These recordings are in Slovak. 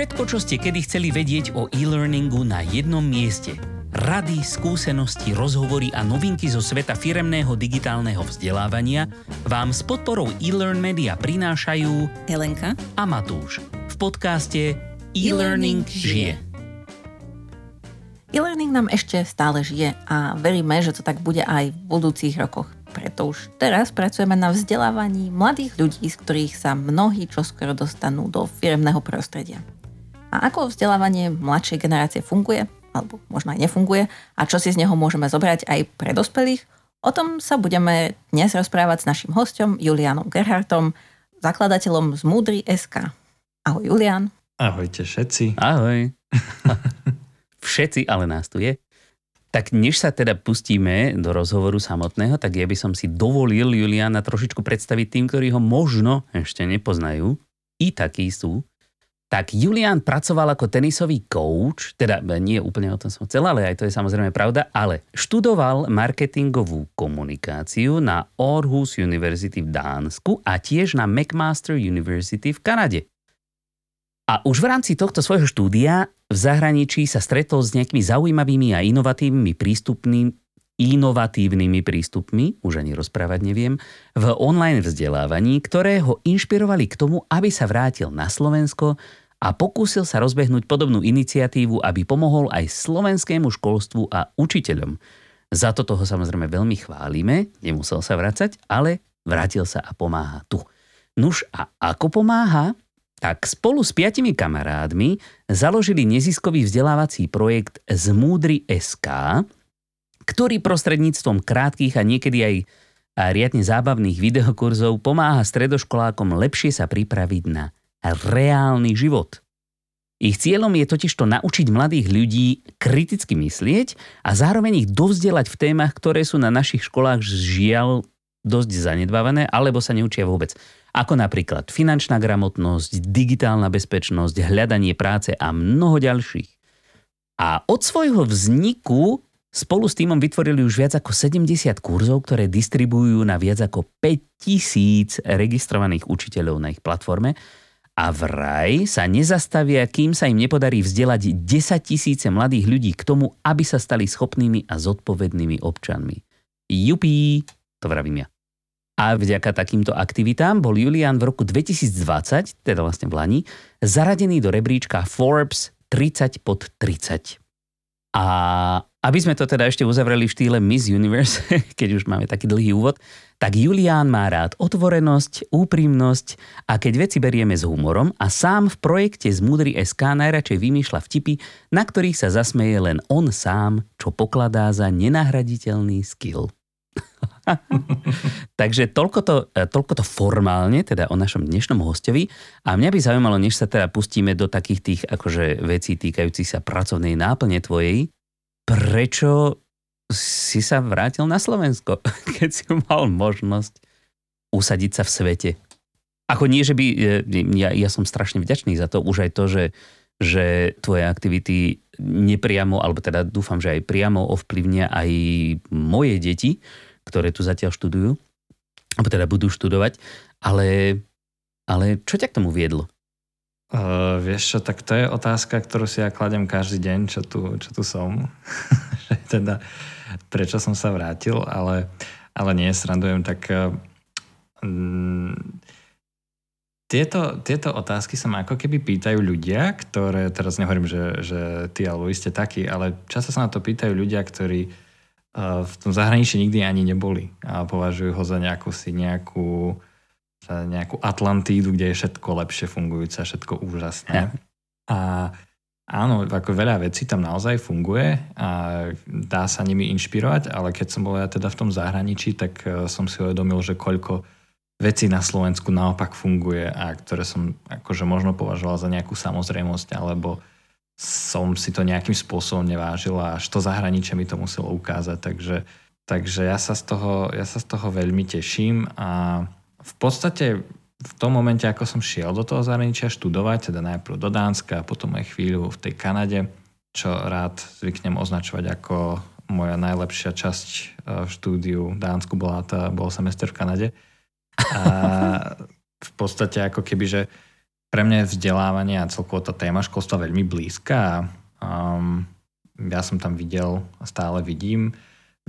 Všetko, čo ste kedy chceli vedieť o e-learningu na jednom mieste. Rady, skúsenosti, rozhovory a novinky zo sveta firemného digitálneho vzdelávania vám s podporou e-learn media prinášajú Helenka a Matúš v podcaste E-Learning žije. E-learning nám ešte stále žije a veríme, že to tak bude aj v budúcich rokoch. Preto už teraz pracujeme na vzdelávaní mladých ľudí, z ktorých sa mnohí čoskoro dostanú do firemného prostredia. A ako vzdelávanie mladšej generácie funguje, alebo možno aj nefunguje, a čo si z neho môžeme zobrať aj pre dospelých, o tom sa budeme dnes rozprávať s našim hostom Julianom Gerhartom, zakladateľom z Múdry SK. Ahoj Julian. Ahojte všetci. Ahoj. Všetci, ale nás tu je. Tak než sa teda pustíme do rozhovoru samotného, tak ja by som si dovolil Juliana trošičku predstaviť tým, ktorí ho možno ešte nepoznajú. I takí sú. Tak Julian pracoval ako tenisový coach, teda nie úplne o tom som chcel, ale aj to je samozrejme pravda, ale študoval marketingovú komunikáciu na Aarhus University v Dánsku a tiež na McMaster University v Kanade. A už v rámci tohto svojho štúdia v zahraničí sa stretol s nejakými zaujímavými a inovatívnymi prístupmi, inovatívnymi prístupmi, už ani rozprávať neviem, v online vzdelávaní, ktoré ho inšpirovali k tomu, aby sa vrátil na Slovensko a pokúsil sa rozbehnúť podobnú iniciatívu, aby pomohol aj slovenskému školstvu a učiteľom. Za to toho samozrejme veľmi chválime, nemusel sa vrácať, ale vrátil sa a pomáha tu. Nuž a ako pomáha? Tak spolu s piatimi kamarádmi založili neziskový vzdelávací projekt Zmúdry SK, ktorý prostredníctvom krátkých a niekedy aj riadne zábavných videokurzov pomáha stredoškolákom lepšie sa pripraviť na reálny život. Ich cieľom je totiž to naučiť mladých ľudí kriticky myslieť a zároveň ich dovzdelať v témach, ktoré sú na našich školách žiaľ dosť zanedbávané alebo sa neučia vôbec. Ako napríklad finančná gramotnosť, digitálna bezpečnosť, hľadanie práce a mnoho ďalších. A od svojho vzniku Spolu s týmom vytvorili už viac ako 70 kurzov, ktoré distribujú na viac ako 5000 registrovaných učiteľov na ich platforme a vraj sa nezastavia, kým sa im nepodarí vzdelať 10 tisíce mladých ľudí k tomu, aby sa stali schopnými a zodpovednými občanmi. Jupí, to vravím ja. A vďaka takýmto aktivitám bol Julian v roku 2020, teda vlastne v Lani, zaradený do rebríčka Forbes 30 pod 30. A aby sme to teda ešte uzavreli v štýle Miss Universe, keď už máme taký dlhý úvod, tak Julián má rád otvorenosť, úprimnosť a keď veci berieme s humorom a sám v projekte z Múdry SK najradšej vymýšľa vtipy, na ktorých sa zasmeje len on sám, čo pokladá za nenahraditeľný skill. Takže toľko to, toľko to formálne, teda o našom dnešnom hostovi. A mňa by zaujímalo, než sa teda pustíme do takých tých akože vecí týkajúcich sa pracovnej náplne tvojej, prečo si sa vrátil na Slovensko, keď si mal možnosť usadiť sa v svete. Ako nie, že by, e, ja, ja som strašne vďačný za to, už aj to, že, že tvoje aktivity nepriamo, alebo teda dúfam, že aj priamo ovplyvnia aj moje deti, ktoré tu zatiaľ študujú, alebo teda budú študovať, ale, ale čo ťa k tomu viedlo? Uh, vieš čo, tak to je otázka, ktorú si ja kladem každý deň, čo tu, čo tu som. teda, prečo som sa vrátil, ale, ale nie, srandujem, tak uh, tieto, tieto otázky sa ma ako keby pýtajú ľudia, ktoré, teraz nehovorím, že, že ty alebo vy ste takí, ale často sa na to pýtajú ľudia, ktorí v tom zahraničí nikdy ani neboli a považujú ho za nejakú si nejakú nejakú Atlantídu, kde je všetko lepšie fungujúce, všetko úžasné. A áno, ako veľa vecí tam naozaj funguje a dá sa nimi inšpirovať, ale keď som bol ja teda v tom zahraničí, tak e, som si uvedomil, že koľko vecí na Slovensku naopak funguje a ktoré som akože možno považoval za nejakú samozrejmosť, alebo som si to nejakým spôsobom nevážil a až to zahraničie mi to muselo ukázať. Takže, takže ja, sa z toho, ja sa z toho veľmi teším a v podstate v tom momente, ako som šiel do toho zahraničia študovať, teda najprv do Dánska a potom aj chvíľu v tej Kanade, čo rád zvyknem označovať ako moja najlepšia časť e, v štúdiu v Dánsku bola tá, bol semester v Kanade. A v podstate ako keby, že pre mňa je vzdelávanie a celkovo tá téma školstva veľmi blízka. Um, ja som tam videl a stále vidím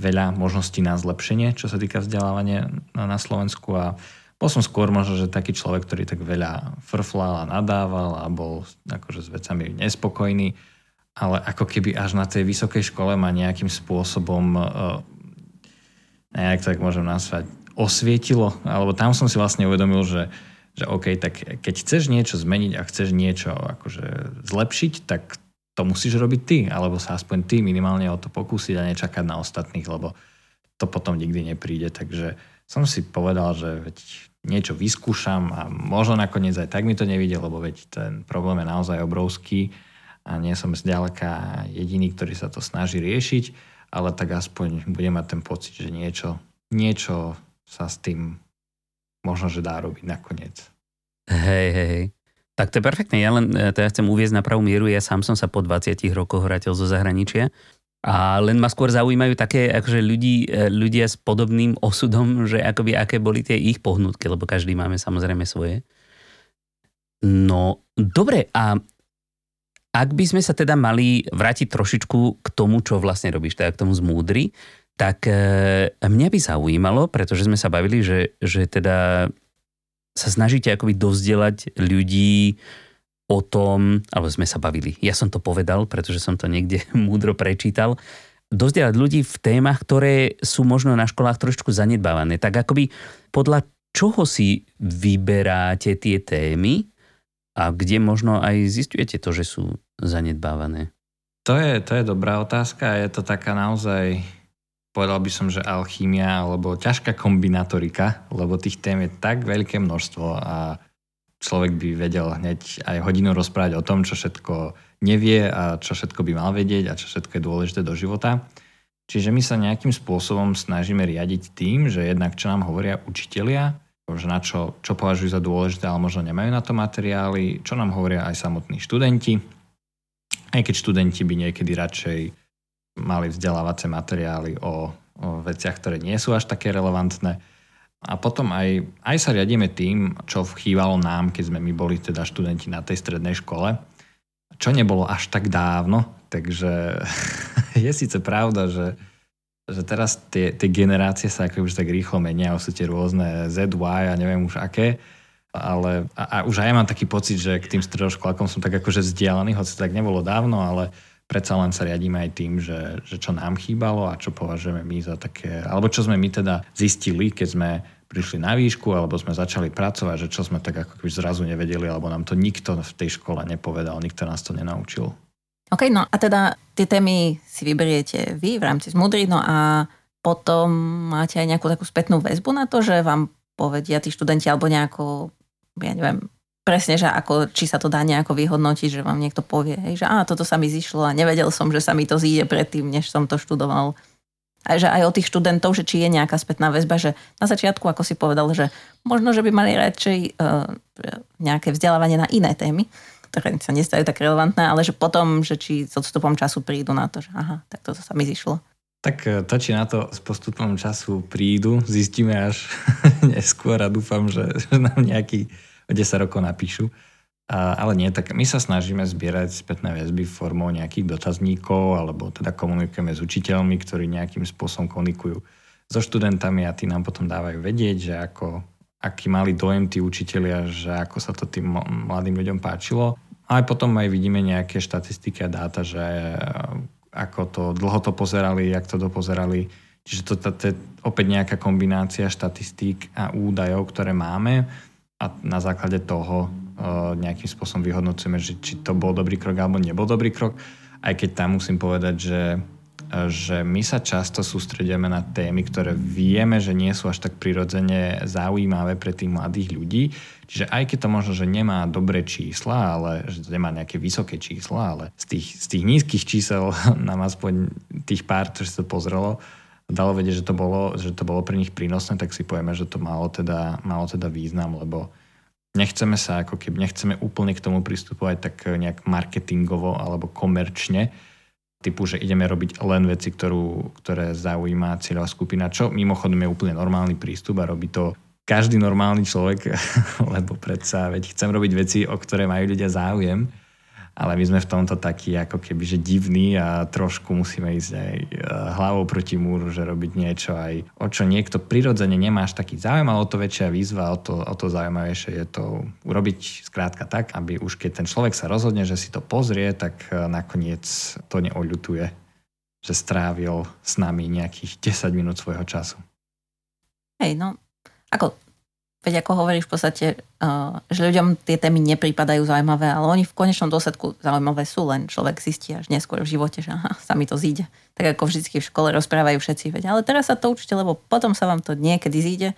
veľa možností na zlepšenie, čo sa týka vzdelávania na Slovensku a bol som skôr možno, že taký človek, ktorý tak veľa frflal a nadával a bol akože s vecami nespokojný, ale ako keby až na tej vysokej škole ma nejakým spôsobom uh, nejak tak môžem nazvať osvietilo, alebo tam som si vlastne uvedomil, že že OK, tak keď chceš niečo zmeniť a chceš niečo akože zlepšiť, tak to musíš robiť ty, alebo sa aspoň ty minimálne o to pokúsiť a nečakať na ostatných, lebo to potom nikdy nepríde. Takže som si povedal, že veď niečo vyskúšam a možno nakoniec aj tak mi to nevidie, lebo veď ten problém je naozaj obrovský a nie som zďaleka jediný, ktorý sa to snaží riešiť, ale tak aspoň budem mať ten pocit, že niečo, niečo sa s tým možno, že dá robiť nakoniec. Hej, hej, hej. Tak to je perfektné. Ja len e, ja chcem uviezť na pravú mieru. Ja sám som sa po 20 rokoch vrátil zo zahraničia. A len ma skôr zaujímajú také akože ľudí, e, ľudia s podobným osudom, že akoby aké boli tie ich pohnutky, lebo každý máme samozrejme svoje. No, dobre, a ak by sme sa teda mali vrátiť trošičku k tomu, čo vlastne robíš, teda k tomu zmúdri, tak e, mňa by zaujímalo, pretože sme sa bavili, že, že teda sa snažíte akoby dozdelať ľudí o tom, alebo sme sa bavili, ja som to povedal, pretože som to niekde múdro prečítal, dozdelať ľudí v témach, ktoré sú možno na školách trošku zanedbávané. Tak akoby podľa čoho si vyberáte tie témy a kde možno aj zistujete to, že sú zanedbávané? To je, to je dobrá otázka. Je to taká naozaj povedal by som, že alchímia alebo ťažká kombinatorika, lebo tých tém je tak veľké množstvo a človek by vedel hneď aj hodinu rozprávať o tom, čo všetko nevie a čo všetko by mal vedieť a čo všetko je dôležité do života. Čiže my sa nejakým spôsobom snažíme riadiť tým, že jednak čo nám hovoria učitelia, že na čo, čo považujú za dôležité, ale možno nemajú na to materiály, čo nám hovoria aj samotní študenti, aj keď študenti by niekedy radšej mali vzdelávacie materiály o, o veciach, ktoré nie sú až také relevantné. A potom aj, aj sa riadíme tým, čo chýbalo nám, keď sme my boli teda študenti na tej strednej škole, čo nebolo až tak dávno, takže je síce pravda, že, že teraz tie, tie generácie sa ako už tak rýchlo menia, sú tie rôzne ZY a neviem už aké, ale a, a už aj ja mám taký pocit, že k tým stredoškolákom som tak akože vzdialený, hoci tak nebolo dávno, ale predsa len sa riadíme aj tým, že, že čo nám chýbalo a čo považujeme my za také, alebo čo sme my teda zistili, keď sme prišli na výšku alebo sme začali pracovať, že čo sme tak ako keby zrazu nevedeli, alebo nám to nikto v tej škole nepovedal, nikto nás to nenaučil. OK, no a teda tie témy si vyberiete vy v rámci Zmudry, no a potom máte aj nejakú takú spätnú väzbu na to, že vám povedia tí študenti alebo nejako, ja neviem, presne, že ako, či sa to dá nejako vyhodnotiť, že vám niekto povie, že á, toto sa mi zišlo a nevedel som, že sa mi to zíde predtým, než som to študoval. A že aj o tých študentov, že či je nejaká spätná väzba, že na začiatku, ako si povedal, že možno, že by mali radšej uh, nejaké vzdelávanie na iné témy, ktoré sa nestajú tak relevantné, ale že potom, že či s odstupom času prídu na to, že aha, tak toto sa mi zišlo. Tak e, to, či na to s postupom času prídu, zistíme až neskôr a dúfam, že, že nám nejaký 10 rokov napíšu. A, ale nie, tak my sa snažíme zbierať spätné väzby formou nejakých dotazníkov alebo teda komunikujeme s učiteľmi, ktorí nejakým spôsobom komunikujú so študentami a tí nám potom dávajú vedieť, že ako, aký mali dojem tí učitelia, že ako sa to tým mladým ľuďom páčilo. A aj potom aj vidíme nejaké štatistiky a dáta, že ako to dlho to pozerali, jak to dopozerali. Čiže to, to, to je opäť nejaká kombinácia štatistík a údajov, ktoré máme a na základe toho uh, nejakým spôsobom vyhodnocujeme, že či to bol dobrý krok alebo nebol dobrý krok. Aj keď tam musím povedať, že, uh, že my sa často sústredíme na témy, ktoré vieme, že nie sú až tak prirodzene zaujímavé pre tých mladých ľudí. Čiže aj keď to možno, že nemá dobré čísla, ale že nemá nejaké vysoké čísla, ale z tých, z tých nízkych čísel nám aspoň tých pár, čo sa to pozrelo, dalo vedieť, že to bolo, že to bolo pre nich prínosné, tak si povieme, že to malo teda, malo teda význam, lebo nechceme sa ako keby, nechceme úplne k tomu pristupovať tak nejak marketingovo alebo komerčne, typu, že ideme robiť len veci, ktorú, ktoré zaujíma cieľová skupina, čo mimochodom je úplne normálny prístup a robí to každý normálny človek, lebo predsa, veď chcem robiť veci, o ktoré majú ľudia záujem ale my sme v tomto takí ako keby, že divní a trošku musíme ísť aj e, hlavou proti múru, že robiť niečo aj o čo niekto prirodzene nemáš taký záujem, ale o to väčšia výzva, o to, o to zaujímavejšie je to urobiť skrátka tak, aby už keď ten človek sa rozhodne, že si to pozrie, tak e, nakoniec to neoľutuje, že strávil s nami nejakých 10 minút svojho času. Hej, no, ako Veď ako hovoríš v podstate, uh, že ľuďom tie témy nepripadajú zaujímavé, ale oni v konečnom dôsledku zaujímavé sú, len človek zistí až neskôr v živote, že aha, sa mi to zíde. Tak ako vždy v škole rozprávajú všetci, veď, ale teraz sa to učíte, lebo potom sa vám to niekedy zíde.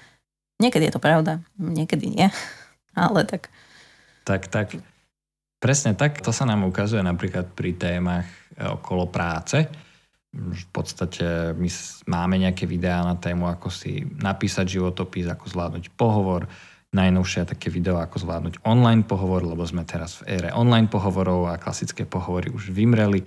Niekedy je to pravda, niekedy nie, ale tak. Tak, tak. Presne tak, to sa nám ukazuje napríklad pri témach e, okolo práce, v podstate my máme nejaké videá na tému, ako si napísať životopis, ako zvládnuť pohovor, najnovšie také video, ako zvládnuť online pohovor, lebo sme teraz v ére online pohovorov a klasické pohovory už vymreli,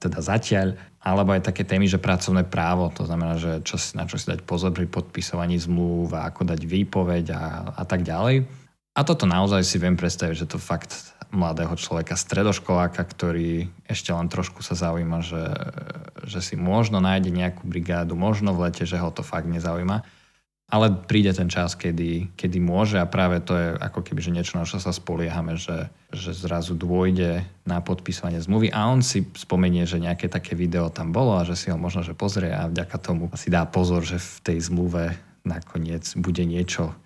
teda zatiaľ, alebo aj také témy, že pracovné právo, to znamená, že čo, na čo si dať pozor pri podpisovaní zmluv a ako dať výpoveď a, a tak ďalej. A toto naozaj si viem predstaviť, že to fakt mladého človeka, stredoškoláka, ktorý ešte len trošku sa zaujíma, že, že si možno nájde nejakú brigádu, možno v lete, že ho to fakt nezaujíma. Ale príde ten čas, kedy, kedy môže a práve to je ako keby že niečo, na čo sa spoliehame, že, že zrazu dôjde na podpísanie zmluvy a on si spomenie, že nejaké také video tam bolo a že si ho možno že pozrie a vďaka tomu si dá pozor, že v tej zmluve nakoniec bude niečo,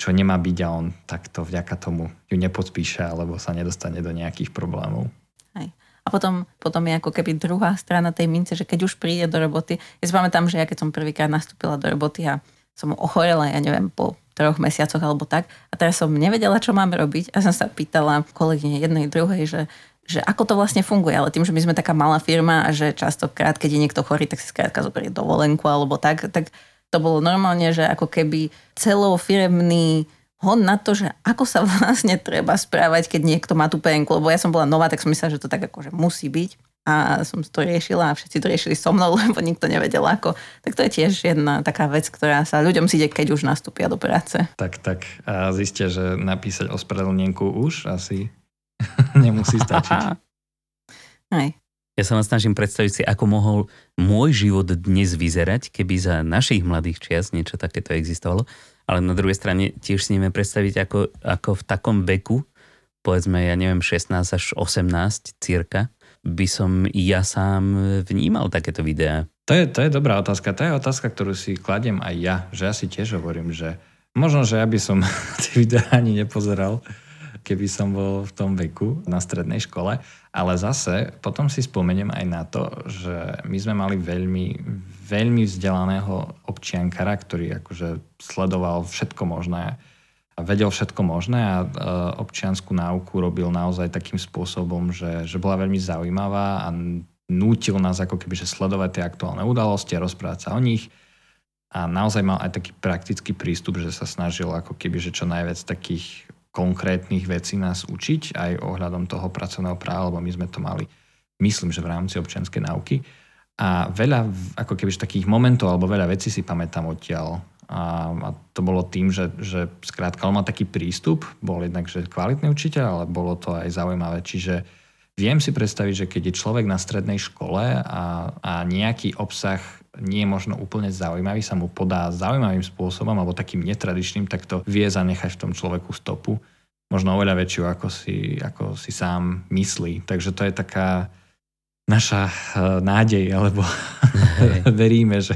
čo nemá byť a on takto vďaka tomu ju nepodpíše alebo sa nedostane do nejakých problémov. Hej. A potom, potom je ako keby druhá strana tej mince, že keď už príde do roboty, ja si pamätám, že ja keď som prvýkrát nastúpila do roboty a som ochorela, ja neviem, po troch mesiacoch alebo tak. A teraz som nevedela, čo mám robiť a som sa pýtala kolegyne jednej druhej, že, že ako to vlastne funguje. Ale tým, že my sme taká malá firma a že častokrát, keď je niekto chorý, tak si skrátka zoberie dovolenku alebo tak, tak to bolo normálne, že ako keby celofiremný hon na to, že ako sa vlastne treba správať, keď niekto má tú penku, lebo ja som bola nová, tak som myslela, že to tak akože musí byť a som to riešila a všetci to riešili so mnou, lebo nikto nevedel ako. Tak to je tiež jedna taká vec, ktorá sa ľuďom zíde, keď už nastúpia do práce. Tak, tak. A zistia, že napísať ospravedlnenku už asi nemusí stačiť. Hej. Ja sa vám snažím predstaviť si, ako mohol môj život dnes vyzerať, keby za našich mladých čias niečo takéto existovalo. Ale na druhej strane tiež si nevieme predstaviť, ako, ako v takom veku, povedzme, ja neviem, 16 až 18 cirka, by som ja sám vnímal takéto videá. To je, to je dobrá otázka. To je otázka, ktorú si kladiem aj ja. Že ja si tiež hovorím, že možno, že ja by som tie videá ani nepozeral, keby som bol v tom veku na strednej škole. Ale zase potom si spomeniem aj na to, že my sme mali veľmi, veľmi vzdelaného občiankara, ktorý akože sledoval všetko možné a vedel všetko možné a e, občianskú náuku robil naozaj takým spôsobom, že, že bola veľmi zaujímavá a nútil nás ako keby že sledovať tie aktuálne udalosti a rozprávať sa o nich. A naozaj mal aj taký praktický prístup, že sa snažil ako keby že čo najviac takých konkrétnych vecí nás učiť aj ohľadom toho pracovného práva, lebo my sme to mali, myslím, že v rámci občianskej náuky. A veľa, ako keby takých momentov alebo veľa vecí si pamätám odtiaľ. A, a to bolo tým, že, že skrátka on mal taký prístup, bol jednak že kvalitný učiteľ, ale bolo to aj zaujímavé. Čiže viem si predstaviť, že keď je človek na strednej škole a, a nejaký obsah nie je možno úplne zaujímavý, sa mu podá zaujímavým spôsobom alebo takým netradičným, tak to vie zanechať v tom človeku stopu. Možno oveľa väčšiu, ako si, ako si sám myslí. Takže to je taká naša uh, nádej, alebo veríme, že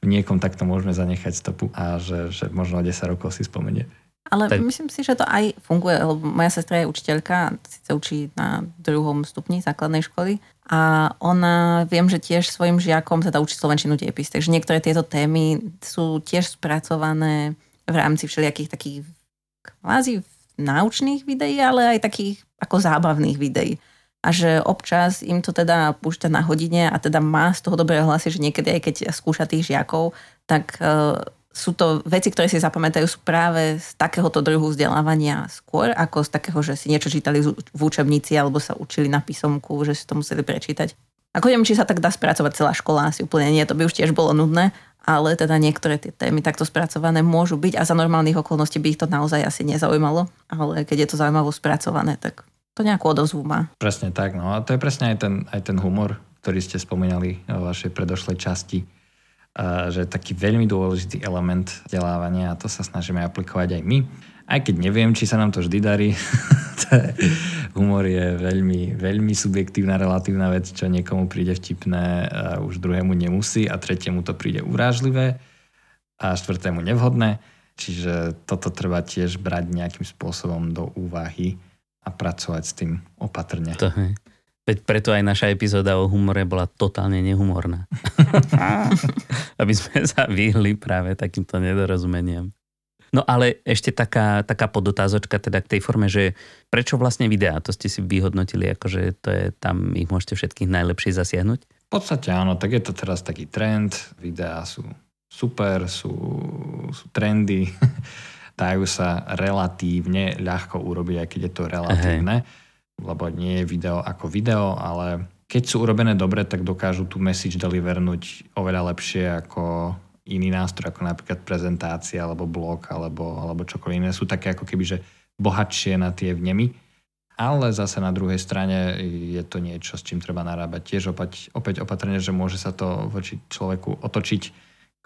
v niekom takto môžeme zanechať stopu a že, že možno o 10 rokov si spomenie. Ale tak... myslím si, že to aj funguje, lebo moja sestra je učiteľka, síce učí na druhom stupni základnej školy a ona, viem, že tiež svojim žiakom teda učí slovenčinu diepis, takže niektoré tieto témy sú tiež spracované v rámci všelijakých takých kvázi náučných videí, ale aj takých ako zábavných videí. A že občas im to teda púšťa na hodine a teda má z toho dobré hlasy, že niekedy aj keď skúša tých žiakov, tak sú to veci, ktoré si zapamätajú sú práve z takéhoto druhu vzdelávania skôr, ako z takého, že si niečo čítali v učebnici alebo sa učili na písomku, že si to museli prečítať. Ako neviem, či sa tak dá spracovať celá škola, asi úplne nie, to by už tiež bolo nudné, ale teda niektoré tie témy takto spracované môžu byť a za normálnych okolností by ich to naozaj asi nezaujímalo, ale keď je to zaujímavo spracované, tak to nejakú odozvu má. Presne tak, no a to je presne aj ten, aj ten humor, ktorý ste spomínali vo vašej predošlej časti, že je taký veľmi dôležitý element vzdelávania a to sa snažíme aplikovať aj my. Aj keď neviem, či sa nám to vždy darí, humor je veľmi, veľmi subjektívna, relatívna vec, čo niekomu príde vtipné, a už druhému nemusí a tretiemu to príde urážlivé a štvrtému nevhodné. Čiže toto treba tiež brať nejakým spôsobom do úvahy a pracovať s tým opatrne. To. Veď preto aj naša epizóda o humore bola totálne nehumorná. Aby sme sa vyhli práve takýmto nedorozumeniam. No ale ešte taká, taká podotázočka teda k tej forme, že prečo vlastne videá? To ste si vyhodnotili, akože to je, tam ich môžete všetkých najlepšie zasiahnuť? V podstate áno, tak je to teraz taký trend. Videá sú super, sú, sú trendy. Dajú sa relatívne ľahko urobiť, aj keď je to relatívne. Hej. Lebo nie je video ako video, ale keď sú urobené dobre, tak dokážu tú message delivernúť oveľa lepšie ako iný nástroj, ako napríklad prezentácia, alebo blog, alebo, alebo čokoľvek iné. Sú také ako keby, že bohatšie na tie vnemy. Ale zase na druhej strane je to niečo, s čím treba narábať tiež opäť, opäť opatrne, že môže sa to voči človeku otočiť,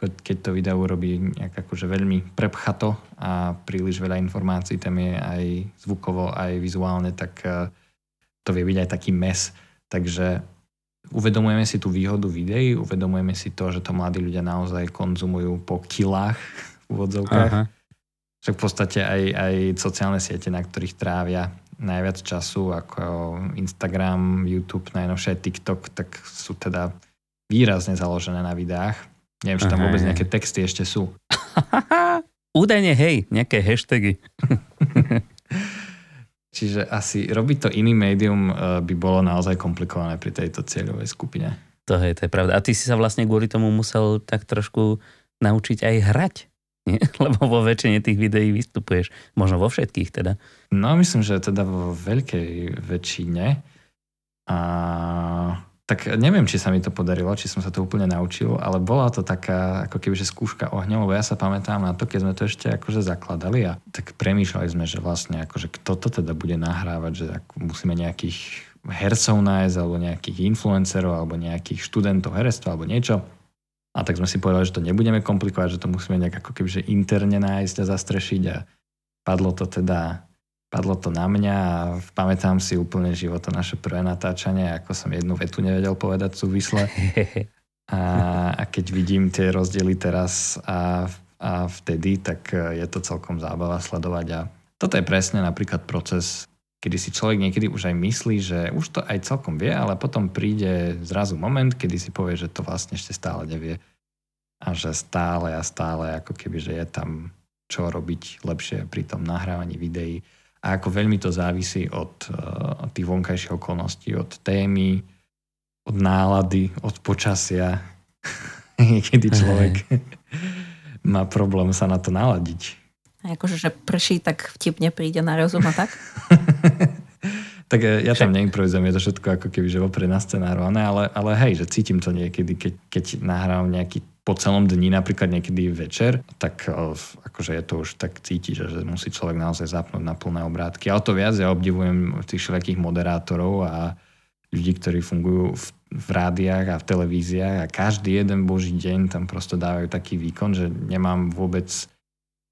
keď to video urobí nejak akože veľmi prepchato a príliš veľa informácií tam je aj zvukovo, aj vizuálne, tak eh, to vie byť aj taký mes. Takže Uvedomujeme si tú výhodu videí, uvedomujeme si to, že to mladí ľudia naozaj konzumujú po kilách v úvodzovkách. Aha. Však v podstate aj, aj sociálne siete, na ktorých trávia najviac času, ako Instagram, YouTube, najnovšie TikTok, tak sú teda výrazne založené na videách. Neviem, či tam Aha, vôbec nejaké texty ešte sú. Údajne, hej, nejaké hashtagy. Čiže asi robiť to iný médium eh, by bolo naozaj komplikované pri tejto cieľovej skupine. To je, to je pravda. A ty si sa vlastne kvôli tomu musel tak trošku naučiť aj hrať. Nie? Lebo vo väčšine tých videí vystupuješ. Možno vo všetkých teda. No myslím, že teda vo veľkej väčšine. A tak neviem, či sa mi to podarilo, či som sa to úplne naučil, ale bola to taká ako keby, že skúška ohňom, lebo ja sa pamätám na to, keď sme to ešte akože zakladali a tak premýšľali sme, že vlastne akože kto to teda bude nahrávať, že musíme nejakých hercov nájsť, alebo nejakých influencerov, alebo nejakých študentov herectva, alebo niečo. A tak sme si povedali, že to nebudeme komplikovať, že to musíme nejak ako keby, že interne nájsť a zastrešiť a padlo to teda Padlo to na mňa a pamätám si úplne život naše prvé natáčanie, ako som jednu vetu nevedel povedať súvisle. A, a keď vidím tie rozdiely teraz a, a vtedy, tak je to celkom zábava sledovať. A toto je presne napríklad proces, kedy si človek niekedy už aj myslí, že už to aj celkom vie, ale potom príde zrazu moment, kedy si povie, že to vlastne ešte stále nevie. A že stále a stále ako keby, že je tam čo robiť lepšie pri tom nahrávaní videí a ako veľmi to závisí od, uh, tých vonkajších okolností, od témy, od nálady, od počasia. Niekedy človek má problém sa na to naladiť. A akože, že prší, tak vtip nepríde na rozum a tak? tak e, ja tam neimprovizujem, je to všetko ako keby, že vopred scenáru, ale, ale hej, že cítim to niekedy, keď, keď nahrávam nejaký po celom dni, napríklad niekedy večer, tak e, akože je to už tak cítiť, že musí človek naozaj zapnúť na plné obrátky. A o to viac ja obdivujem tých všetkých moderátorov a ľudí, ktorí fungujú v, v rádiách a v televíziách a každý jeden boží deň tam prosto dávajú taký výkon, že nemám vôbec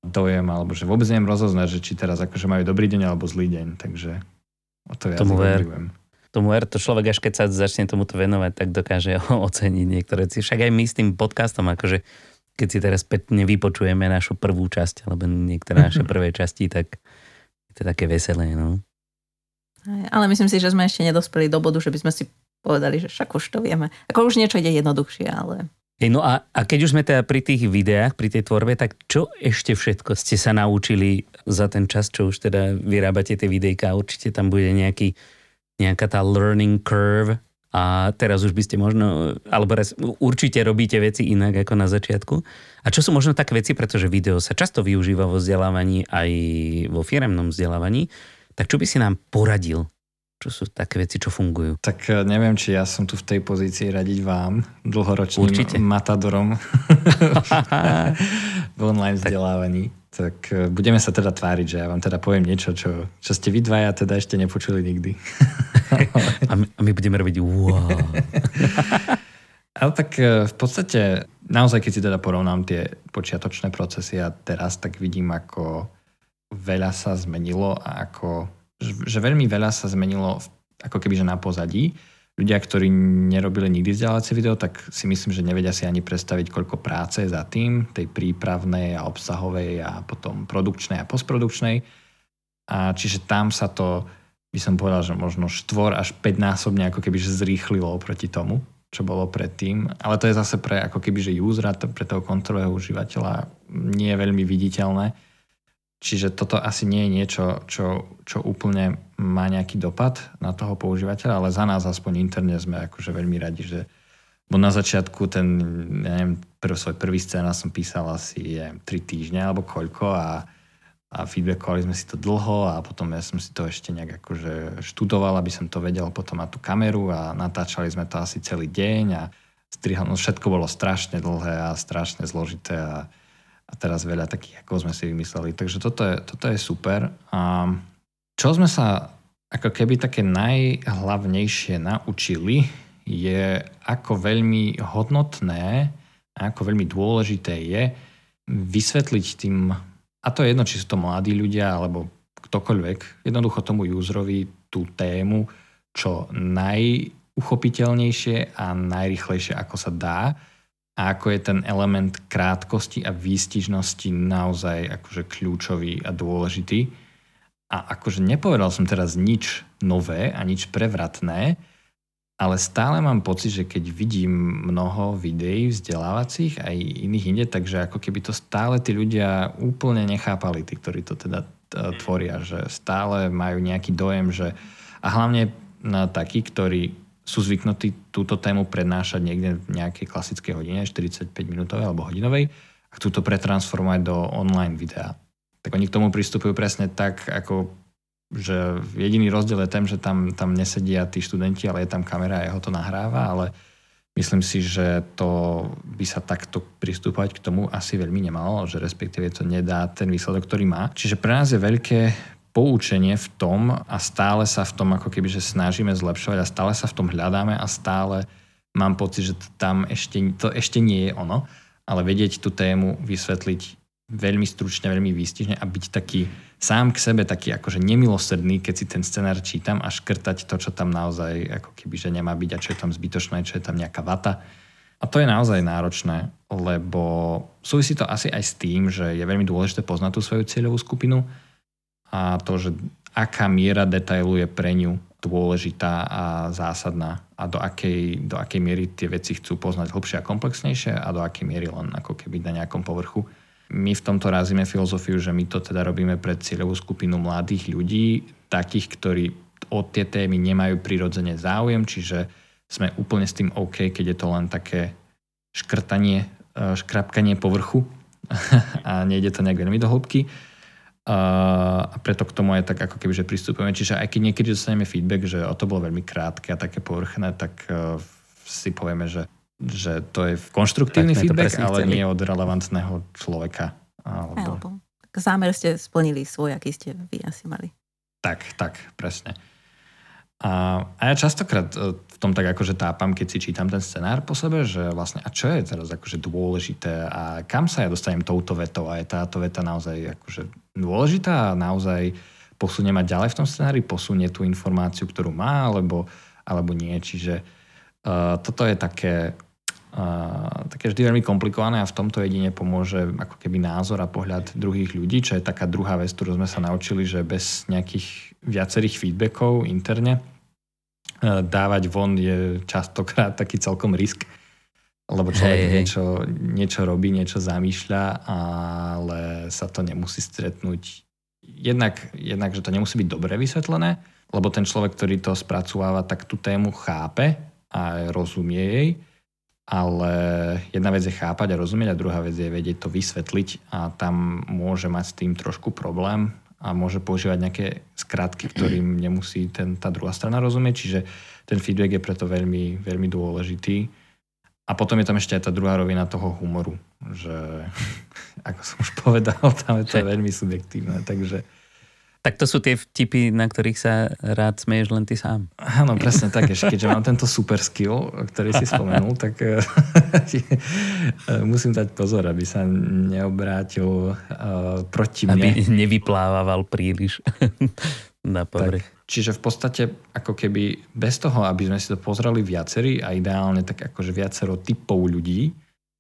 dojem, alebo že vôbec neviem rozoznať, že či teraz akože majú dobrý deň alebo zlý deň, takže o to viac Tomu ver. Tomu R, to človek až keď sa začne tomuto venovať, tak dokáže oceniť niektoré veci. Však aj my s tým podcastom, akože keď si teraz spätne vypočujeme našu prvú časť, alebo niektoré naše prvé časti, tak je to také veselé, no. Ale myslím si, že sme ešte nedospeli do bodu, že by sme si povedali, že však už to vieme. Ako už niečo ide jednoduchšie, ale... Hej, no a, a keď už sme teda pri tých videách, pri tej tvorbe, tak čo ešte všetko ste sa naučili za ten čas, čo už teda vyrábate tie videjka? Určite tam bude nejaký nejaká tá learning curve a teraz už by ste možno, alebo raz, určite robíte veci inak ako na začiatku. A čo sú možno také veci, pretože video sa často využíva vo vzdelávaní aj vo firemnom vzdelávaní, tak čo by si nám poradil? čo sú také veci, čo fungujú. Tak e, neviem, či ja som tu v tej pozícii radiť vám, dlhoročným Určite. matadorom v online vzdelávaní. Tak e, budeme sa teda tváriť, že ja vám teda poviem niečo, čo, čo ste vy dvaja teda ešte nepočuli nikdy. a, my, a my budeme robiť wow. Ale tak e, v podstate, naozaj keď si teda porovnám tie počiatočné procesy a teraz, tak vidím, ako veľa sa zmenilo a ako že veľmi veľa sa zmenilo ako keby že na pozadí. Ľudia, ktorí nerobili nikdy vzdelávacie video, tak si myslím, že nevedia si ani predstaviť, koľko práce je za tým, tej prípravnej a obsahovej a potom produkčnej a postprodukčnej. A čiže tam sa to, by som povedal, že možno štvor až 5 násobne ako keby že zrýchlilo proti tomu, čo bolo predtým. Ale to je zase pre ako keby že usera, pre toho kontrolového užívateľa nie je veľmi viditeľné Čiže toto asi nie je niečo, čo, čo úplne má nejaký dopad na toho používateľa, ale za nás aspoň interne sme akože veľmi radi, že bo na začiatku ten, ja neviem, prv, svoj prvý scéna som písal asi ja neviem, 3 týždne alebo koľko a, a feedbackovali sme si to dlho a potom ja som si to ešte nejak akože študoval, aby som to vedel potom na tú kameru a natáčali sme to asi celý deň a strihal, no všetko bolo strašne dlhé a strašne zložité a a teraz veľa takých, ako sme si vymysleli. Takže toto je, toto je super. A čo sme sa ako keby také najhlavnejšie naučili, je ako veľmi hodnotné a ako veľmi dôležité je vysvetliť tým, a to je jedno, či sú to mladí ľudia alebo ktokoľvek, jednoducho tomu userovi tú tému čo najuchopiteľnejšie a najrychlejšie ako sa dá a ako je ten element krátkosti a výstižnosti naozaj akože kľúčový a dôležitý. A akože nepovedal som teraz nič nové a nič prevratné, ale stále mám pocit, že keď vidím mnoho videí vzdelávacích aj iných inde, takže ako keby to stále tí ľudia úplne nechápali, tí, ktorí to teda tvoria, že stále majú nejaký dojem, že a hlavne na takí, ktorí sú zvyknutí túto tému prednášať niekde v nejakej klasickej hodine, 45 minútovej alebo hodinovej, a chcú to pretransformovať do online videa. Tak oni k tomu pristupujú presne tak, ako že jediný rozdiel je ten, že tam, tam nesedia tí študenti, ale je tam kamera a jeho to nahráva, ale myslím si, že to by sa takto pristúpať k tomu asi veľmi nemalo, že respektíve to nedá ten výsledok, ktorý má. Čiže pre nás je veľké poučenie v tom a stále sa v tom ako keby, že snažíme zlepšovať a stále sa v tom hľadáme a stále mám pocit, že tam ešte, to ešte nie je ono, ale vedieť tú tému vysvetliť veľmi stručne, veľmi výstižne a byť taký sám k sebe taký akože nemilosrdný, keď si ten scenár čítam a škrtať to, čo tam naozaj ako keby, že nemá byť a čo je tam zbytočné, čo je tam nejaká vata. A to je naozaj náročné, lebo súvisí to asi aj s tým, že je veľmi dôležité poznať tú svoju cieľovú skupinu, a to, že aká miera detailu je pre ňu dôležitá a zásadná a do akej, do akej miery tie veci chcú poznať hlbšie a komplexnejšie a do akej miery len ako keby na nejakom povrchu. My v tomto razíme filozofiu, že my to teda robíme pre cieľovú skupinu mladých ľudí, takých, ktorí o tie témy nemajú prirodzene záujem, čiže sme úplne s tým OK, keď je to len také škrtanie, e, škrapkanie povrchu a nejde to nejak veľmi do hĺbky a preto k tomu aj tak ako keby, že pristupujeme. Čiže aj keď niekedy dostaneme feedback, že o to bolo veľmi krátke a také povrchné, tak uh, si povieme, že, že to je konštruktívny tak feedback, ale chceli. nie od relevantného človeka. Alebo... alebo zámer ste splnili svoj, aký ste vy asi mali. Tak, tak, presne. A, a ja častokrát e, v tom tak akože tápam, keď si čítam ten scenár po sebe, že vlastne a čo je teraz akože dôležité a kam sa ja dostanem touto vetou a je táto veta naozaj akože dôležitá a naozaj posunie ma ďalej v tom scenári, posunie tú informáciu, ktorú má, alebo, alebo nie. Čiže uh, toto je také, uh, také vždy veľmi komplikované a v tomto jedine pomôže ako keby názor a pohľad druhých ľudí, čo je taká druhá vec, ktorú sme sa naučili, že bez nejakých viacerých feedbackov interne dávať von je častokrát taký celkom risk, lebo človek hey, niečo, niečo robí, niečo zamýšľa, ale sa to nemusí stretnúť. Jednak, jednak, že to nemusí byť dobre vysvetlené, lebo ten človek, ktorý to spracováva, tak tú tému chápe a rozumie jej, ale jedna vec je chápať a rozumieť a druhá vec je vedieť to vysvetliť a tam môže mať s tým trošku problém a môže používať nejaké skratky, ktorým nemusí ten, tá druhá strana rozumieť, čiže ten feedback je preto veľmi, veľmi dôležitý. A potom je tam ešte aj tá druhá rovina toho humoru, že ako som už povedal, tam je to veľmi subjektívne, takže tak to sú tie vtipy, na ktorých sa rád smeješ len ty sám. Áno, presne tak. Ešte keďže mám tento super skill, ktorý si spomenul, tak eh, musím dať pozor, aby sa neobrátil uh, proti mne. Aby nevyplával príliš na povrch. Čiže v podstate ako keby bez toho, aby sme si to pozreli viacerí a ideálne tak akože viacero typov ľudí,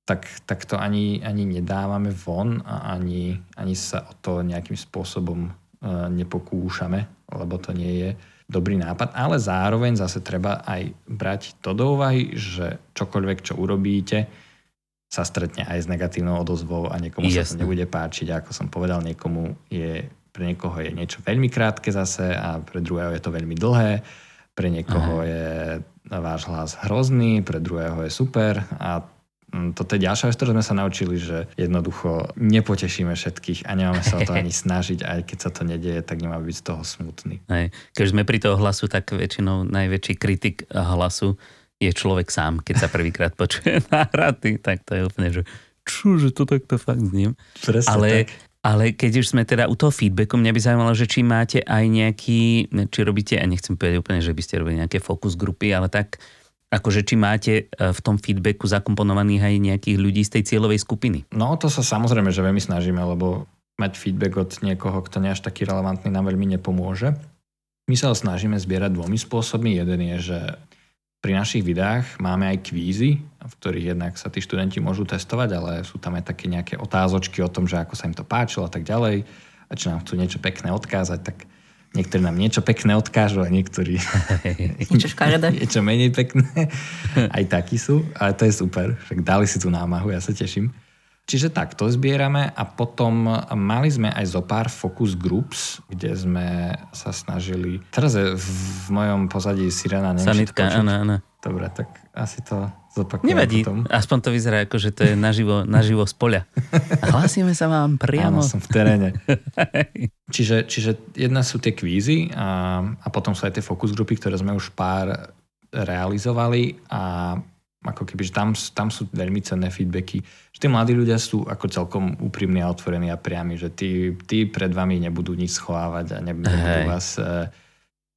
tak, tak to ani, ani nedávame von a ani, ani sa o to nejakým spôsobom nepokúšame, lebo to nie je dobrý nápad, ale zároveň zase treba aj brať to do úvahy, že čokoľvek, čo urobíte, sa stretne aj s negatívnou odozvou a niekomu Jasne. sa to nebude páčiť. Ako som povedal, niekomu je, pre niekoho je niečo veľmi krátke zase a pre druhého je to veľmi dlhé. Pre niekoho Aha. je váš hlas hrozný, pre druhého je super a toto je ďalšia vec, ktorú sme sa naučili, že jednoducho nepotešíme všetkých a nemáme sa o to ani snažiť, aj keď sa to nedieje, tak nemáme byť z toho smutný. Hej. Keď sme pri toho hlasu, tak väčšinou najväčší kritik hlasu je človek sám, keď sa prvýkrát počuje náhrady, tak to je úplne, že čože to takto fakt zním. Presne ale, tak. ale keď už sme teda u toho feedbacku, mňa by zaujímalo, že či máte aj nejaký, či robíte, a nechcem povedať úplne, že by ste robili nejaké fokus grupy, ale tak Akože či máte e, v tom feedbacku zakomponovaných aj nejakých ľudí z tej cieľovej skupiny? No to sa samozrejme, že veľmi snažíme, lebo mať feedback od niekoho, kto nie až taký relevantný, nám veľmi nepomôže. My sa ho snažíme zbierať dvomi spôsobmi. Jeden je, že pri našich videách máme aj kvízy, v ktorých jednak sa tí študenti môžu testovať, ale sú tam aj také nejaké otázočky o tom, že ako sa im to páčilo a tak ďalej. A či nám chcú niečo pekné odkázať, tak Niektorí nám niečo pekné odkážu a niektorí niečo niečo menej pekné. Aj takí sú, ale to je super. Však dali si tú námahu, ja sa teším. Čiže tak, to zbierame a potom mali sme aj zo pár focus groups, kde sme sa snažili... Teraz je v mojom pozadí sirena, neviem, Sanitka, áno, áno. Dobre, tak asi to zopakujem Nevadí, potom. aspoň to vyzerá ako, že to je naživo, naživo z poľa. Hlásime sa vám priamo. Áno, som v teréne. čiže, čiže jedna sú tie kvízy a, a potom sú aj tie focus grupy, ktoré sme už pár realizovali a ako keby, že tam, tam sú veľmi cenné feedbacky. Že tí mladí ľudia sú ako celkom úprimní a otvorení a priami, že tí, tí pred vami nebudú nič schovávať a nebudú Hej. vás uh,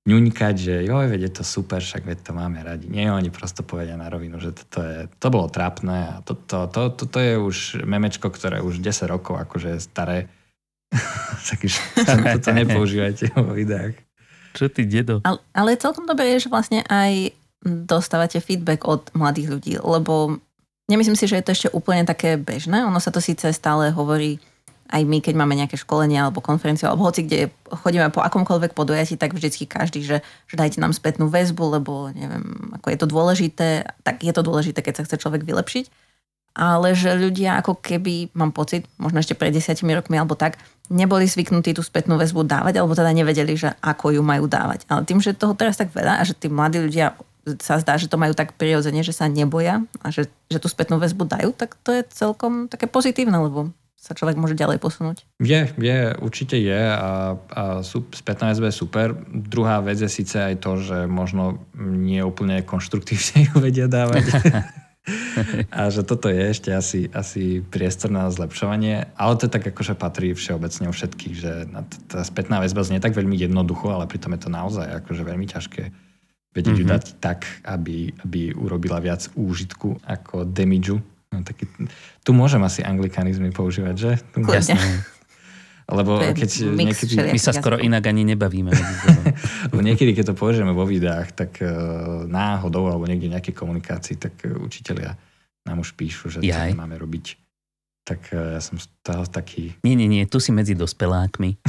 ňuňkať, že joj, veď je to super, však veď to máme radi. Nie, oni prosto povedia na rovinu, že toto je, to bolo trápne a toto to, to, to, to je už memečko, ktoré už 10 rokov akože je staré. tak už toto nepoužívajte vo videách. Čo ty, dedo? Ale, ale celkom dobré je, že vlastne aj dostávate feedback od mladých ľudí, lebo nemyslím si, že je to ešte úplne také bežné. Ono sa to síce stále hovorí aj my, keď máme nejaké školenie alebo konferenciu, alebo hoci kde chodíme po akomkoľvek podujatí, tak vždycky každý, že, že dajte nám spätnú väzbu, lebo neviem, ako je to dôležité, tak je to dôležité, keď sa chce človek vylepšiť. Ale že ľudia ako keby, mám pocit, možno ešte pred desiatimi rokmi alebo tak, neboli zvyknutí tú spätnú väzbu dávať, alebo teda nevedeli, že ako ju majú dávať. Ale tým, že toho teraz tak veľa a že tí mladí ľudia sa zdá, že to majú tak prirodzene, že sa neboja a že, že tú spätnú väzbu dajú, tak to je celkom také pozitívne, lebo sa človek môže ďalej posunúť? Je, je, určite je a, a sú, spätná väzba je super. Druhá vec je síce aj to, že možno nie úplne konštruktívne ju vedia dávať. a že toto je ešte asi, asi priestor na zlepšovanie, ale to je tak akože patrí všeobecne u všetkých, že tá spätná väzba znie tak veľmi jednoducho, ale pritom je to naozaj akože veľmi ťažké vedieť mm-hmm. ju dať tak, aby, aby urobila viac úžitku ako damageu No, taký, tu môžem asi anglikanizmy používať, že? Jasne. Lebo keď niekedy... My sa skoro inak ani nebavíme. Lebo niekedy, keď to použijeme vo videách, tak e, náhodou alebo niekde nejakej komunikácii, tak e, učiteľia nám už píšu, že Jaj. to máme robiť. Tak e, ja som toho taký... Nie, nie, nie, tu si medzi dospelákmi,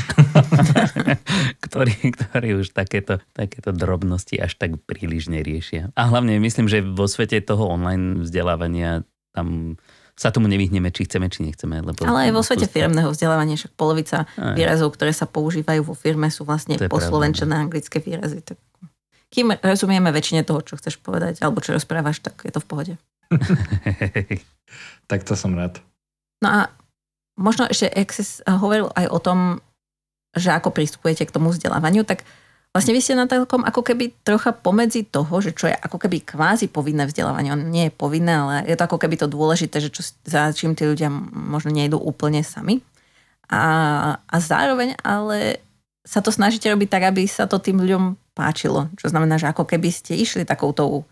ktorí, ktorí už takéto, takéto drobnosti až tak príliš neriešia. A hlavne myslím, že vo svete toho online vzdelávania tam sa tomu nevyhneme, či chceme, či nechceme. Lebo Ale aj vo svete firmného vzdelávania, však polovica aj. výrazov, ktoré sa používajú vo firme, sú vlastne poslovenčené no. anglické výrazy. Tak kým rozumieme väčšine toho, čo chceš povedať, alebo čo rozprávaš, tak je to v pohode. tak to som rád. No a možno ešte Access hovoril aj o tom, že ako pristupujete k tomu vzdelávaniu, tak Vlastne vy ste na takom ako keby trocha pomedzi toho, že čo je ako keby kvázi povinné vzdelávanie. On nie je povinné, ale je to ako keby to dôležité, že čo, za čím tí ľudia možno nejdú úplne sami. A, a zároveň ale sa to snažíte robiť tak, aby sa to tým ľuďom páčilo. Čo znamená, že ako keby ste išli takouto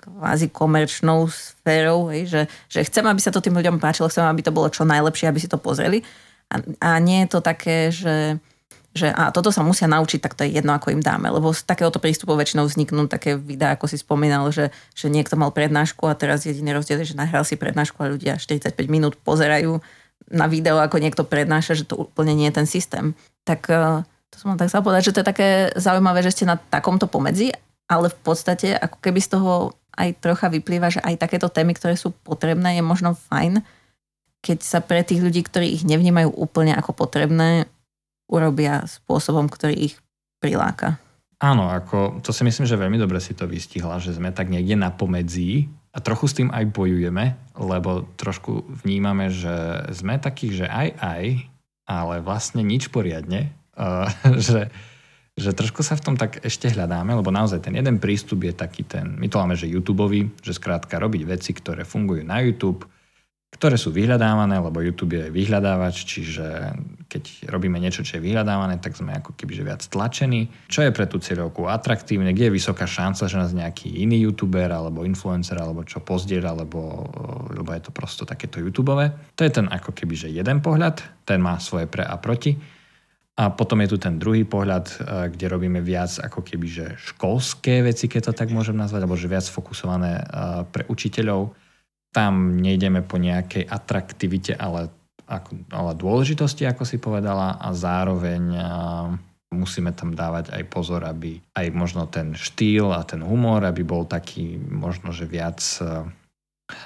kvázi komerčnou sférou, hej, že, že chcem, aby sa to tým ľuďom páčilo, chcem, aby to bolo čo najlepšie, aby si to pozreli. A, a nie je to také, že že a toto sa musia naučiť, tak to je jedno, ako im dáme. Lebo z takéhoto prístupu väčšinou vzniknú také videá, ako si spomínal, že, že niekto mal prednášku a teraz jediný rozdiel je, že nahral si prednášku a ľudia 45 minút pozerajú na video, ako niekto prednáša, že to úplne nie je ten systém. Tak e, to som tak povedať, že to je také zaujímavé, že ste na takomto pomedzi, ale v podstate ako keby z toho aj trocha vyplýva, že aj takéto témy, ktoré sú potrebné, je možno fajn, keď sa pre tých ľudí, ktorí ich nevnímajú úplne ako potrebné, urobia spôsobom, ktorý ich priláka. Áno, ako, to si myslím, že veľmi dobre si to vystihla, že sme tak niekde na pomedzí a trochu s tým aj bojujeme, lebo trošku vnímame, že sme takí, že aj aj, ale vlastne nič poriadne, uh, že, že trošku sa v tom tak ešte hľadáme, lebo naozaj ten jeden prístup je taký ten, my to máme, že YouTube, že skrátka robiť veci, ktoré fungujú na YouTube, ktoré sú vyhľadávané, lebo YouTube je vyhľadávač, čiže keď robíme niečo, čo je vyhľadávané, tak sme ako keby viac tlačení. Čo je pre tú cieľovku atraktívne, kde je vysoká šanca, že nás nejaký iný youtuber alebo influencer alebo čo pozdieľa, lebo, lebo je to prosto takéto YouTubeové. To je ten ako keby že jeden pohľad, ten má svoje pre a proti. A potom je tu ten druhý pohľad, eh, kde robíme viac ako keby že školské veci, keď to tak môžem nazvať, alebo že viac fokusované eh, pre učiteľov tam nejdeme po nejakej atraktivite, ale, ako, ale dôležitosti, ako si povedala, a zároveň a, musíme tam dávať aj pozor, aby aj možno ten štýl a ten humor, aby bol taký možno, že viac,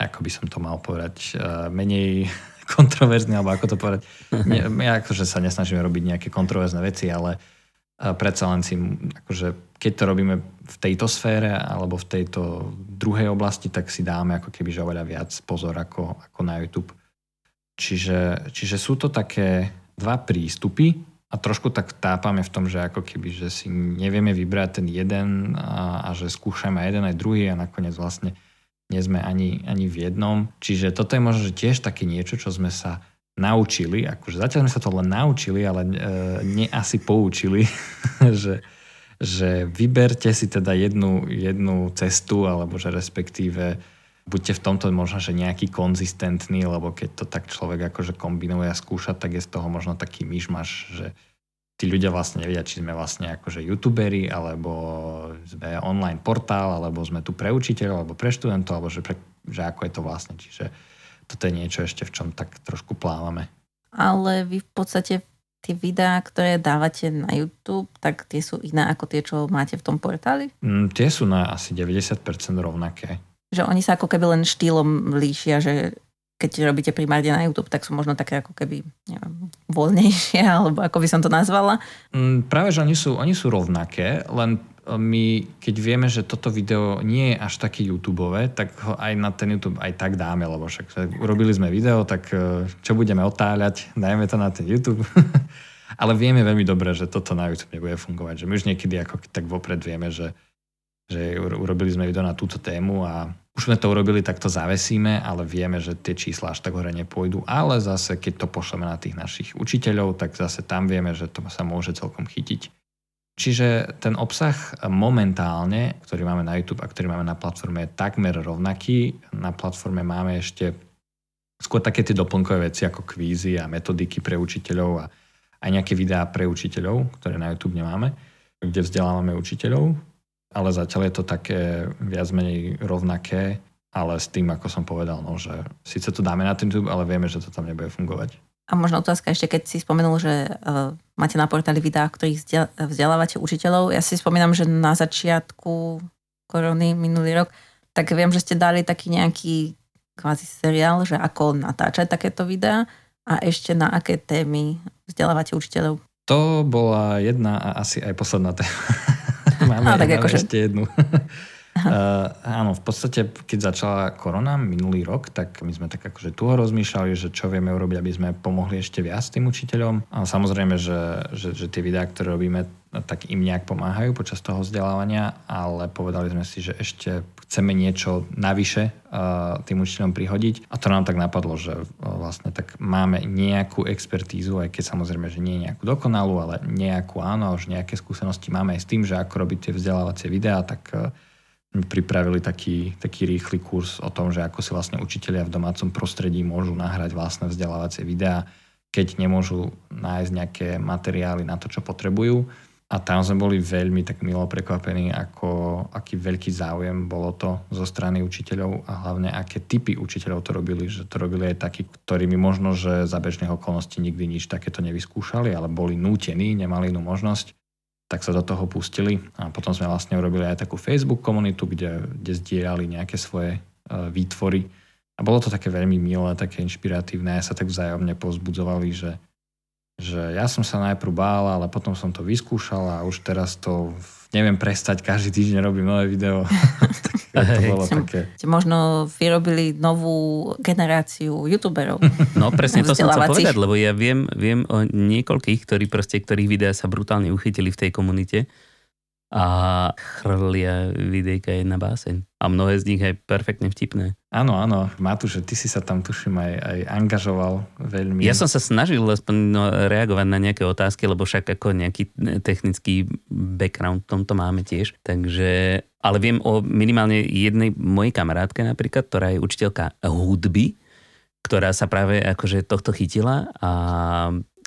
ako by som to mal povedať, menej kontroverzný, alebo ako to povedať. Nie, ja akože sa nesnažíme robiť nejaké kontroverzné veci, ale predsa len si, akože, keď to robíme v tejto sfére alebo v tejto druhej oblasti, tak si dáme ako keby že oveľa viac pozor ako, ako na YouTube. Čiže, čiže sú to také dva prístupy a trošku tak tápame v tom, že ako keby, že si nevieme vybrať ten jeden a, a že skúšame jeden aj druhý a nakoniec vlastne nie sme ani, ani v jednom. Čiže toto je možno tiež také niečo, čo sme sa naučili, akože zatiaľ sme sa to len naučili, ale e, nie asi poučili, že, že vyberte si teda jednu, jednu cestu, alebo že respektíve buďte v tomto možno, že nejaký konzistentný, lebo keď to tak človek akože kombinuje a skúša, tak je z toho možno taký myšmaš, že tí ľudia vlastne nevedia, či sme vlastne akože youtuberi, alebo sme online portál, alebo sme tu pre učiteľov, alebo pre študentov, alebo že, pre, že ako je to vlastne. Čiže toto je niečo ešte, v čom tak trošku plávame. Ale vy v podstate tie videá, ktoré dávate na YouTube, tak tie sú iné ako tie, čo máte v tom portáli? Mm, tie sú na asi 90% rovnaké. Že oni sa ako keby len štýlom líšia, že keď robíte primárne na YouTube, tak sú možno také ako keby neviem, voľnejšie, alebo ako by som to nazvala? Mm, práve, že oni sú, oni sú rovnaké, len my, keď vieme, že toto video nie je až také YouTube, tak ho aj na ten YouTube aj tak dáme, lebo však urobili sme video, tak e, čo budeme otáľať, dajme to na ten YouTube. Ale vieme veľmi dobre, že toto na YouTube nebude fungovať. Že my už niekedy ako tak vopred vieme, že, že urobili sme video na túto tému a už sme to urobili, tak to zavesíme, ale vieme, že tie čísla až tak hore nepôjdu. Ale zase, keď to pošleme na tých našich učiteľov, tak zase tam vieme, že to sa môže celkom chytiť. Čiže ten obsah momentálne, ktorý máme na YouTube a ktorý máme na platforme, je takmer rovnaký. Na platforme máme ešte skôr také tie doplnkové veci ako kvízy a metodiky pre učiteľov a aj nejaké videá pre učiteľov, ktoré na YouTube nemáme, kde vzdelávame učiteľov. Ale zatiaľ je to také viac menej rovnaké, ale s tým, ako som povedal, no, že síce to dáme na ten YouTube, ale vieme, že to tam nebude fungovať. A možno otázka ešte, keď si spomenul, že uh, máte na portáli videá, ktorých vzdelávate učiteľov. Ja si spomínam, že na začiatku korony minulý rok, tak viem, že ste dali taký nejaký kvázi seriál, že ako natáčať takéto videá a ešte na aké témy vzdelávate učiteľov. To bola jedna a asi aj posledná téma. Máme no, tak akože... ešte jednu. Uh, áno, v podstate, keď začala korona minulý rok, tak my sme tak akože tu rozmýšľali, že čo vieme urobiť, aby sme pomohli ešte viac tým učiteľom. A samozrejme, že, že, že tie videá, ktoré robíme, tak im nejak pomáhajú počas toho vzdelávania, ale povedali sme si, že ešte chceme niečo navyše uh, tým učiteľom prihodiť. A to nám tak napadlo, že uh, vlastne tak máme nejakú expertízu, aj keď samozrejme, že nie nejakú dokonalú, ale nejakú áno, už nejaké skúsenosti máme aj s tým, že ako robiť tie vzdelávacie videá, tak pripravili taký, taký rýchly kurz o tom, že ako si vlastne učitelia v domácom prostredí môžu nahrať vlastné vzdelávacie videá, keď nemôžu nájsť nejaké materiály na to, čo potrebujú. A tam sme boli veľmi tak milo prekvapení, ako, aký veľký záujem bolo to zo strany učiteľov a hlavne aké typy učiteľov to robili. Že to robili aj takí, ktorými možno, že za bežných okolností nikdy nič takéto nevyskúšali, ale boli nútení, nemali inú možnosť tak sa do toho pustili. A potom sme vlastne urobili aj takú Facebook komunitu, kde, kde zdieľali nejaké svoje uh, výtvory. A bolo to také veľmi milé, také inšpiratívne. A sa tak vzájomne pozbudzovali, že, že ja som sa najprv bál, ale potom som to vyskúšal a už teraz to neviem prestať, každý týždeň robím nové video. tak to bolo také. Ste možno vyrobili novú generáciu youtuberov. No presne to som chcel povedať, lebo ja viem, viem o niekoľkých, ktorí proste, ktorých videá sa brutálne uchytili v tej komunite a chrlia videjka jedna báseň. A mnohé z nich aj perfektne vtipné. Áno, áno. Matúš, ty si sa tam tuším aj, aj angažoval veľmi. Ja som sa snažil aspoň no, reagovať na nejaké otázky, lebo však ako nejaký technický background v tomto máme tiež. Takže, ale viem o minimálne jednej mojej kamarátke napríklad, ktorá je učiteľka hudby, ktorá sa práve akože tohto chytila a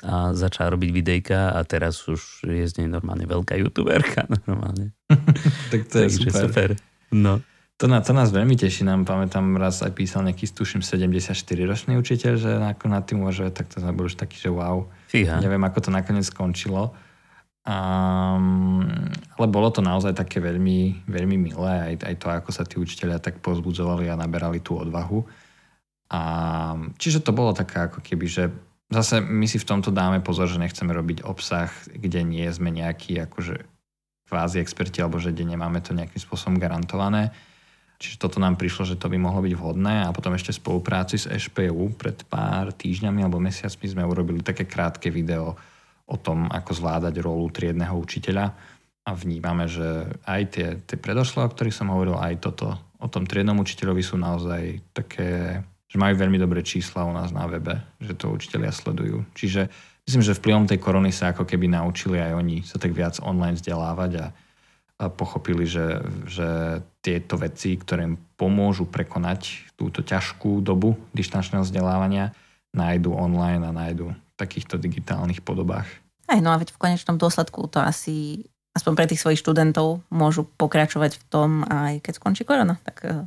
a začala robiť videjka a teraz už je z nej normálne veľká youtuberka. Normálne. tak to je super. super. No. To, na, to nás veľmi teší. Nám pamätám, raz aj písal nejaký, tuším, 74-ročný učiteľ, že ako na tým môže, tak to boli už taký, že wow. Fíha. Neviem, ako to nakoniec skončilo. Um, ale bolo to naozaj také veľmi, veľmi milé, aj, aj to, ako sa tí učiteľia tak pozbudzovali a naberali tú odvahu. A, čiže to bolo také ako keby, že Zase my si v tomto dáme pozor, že nechceme robiť obsah, kde nie sme nejakí akože kvázi experti, alebo že kde nemáme to nejakým spôsobom garantované. Čiže toto nám prišlo, že to by mohlo byť vhodné a potom ešte v spolupráci s EŠPU pred pár týždňami alebo mesiacmi sme urobili také krátke video o tom, ako zvládať rolu triedneho učiteľa a vnímame, že aj tie, tie predošlé, o ktorých som hovoril, aj toto o tom triednom učiteľovi sú naozaj také že majú veľmi dobré čísla u nás na webe, že to učiteľia sledujú. Čiže myslím, že vplyvom tej korony sa ako keby naučili aj oni sa tak viac online vzdelávať a, a pochopili, že, že tieto veci, ktoré im pomôžu prekonať túto ťažkú dobu dištančného vzdelávania, nájdu online a nájdu v takýchto digitálnych podobách. Aj no a veď v konečnom dôsledku to asi aspoň pre tých svojich študentov môžu pokračovať v tom aj keď skončí korona. Tak eh,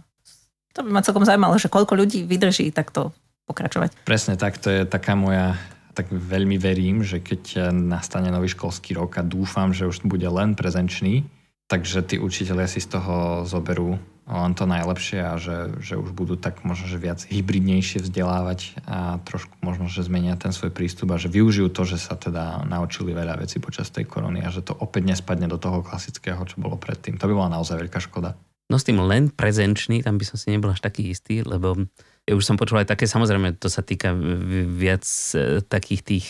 to by ma celkom zaujímalo, že koľko ľudí vydrží takto pokračovať. Presne tak, to je taká moja tak veľmi verím, že keď nastane nový školský rok a dúfam, že už bude len prezenčný, takže tí učiteľia si z toho zoberú len to najlepšie a že, že už budú tak možno, že viac hybridnejšie vzdelávať a trošku možno, že zmenia ten svoj prístup a že využijú to, že sa teda naučili veľa vecí počas tej korony a že to opäť nespadne do toho klasického, čo bolo predtým. To by bola naozaj veľká škoda. No s tým len prezenčný, tam by som si nebol až taký istý, lebo ja už som počul aj také, samozrejme to sa týka viac e, takých tých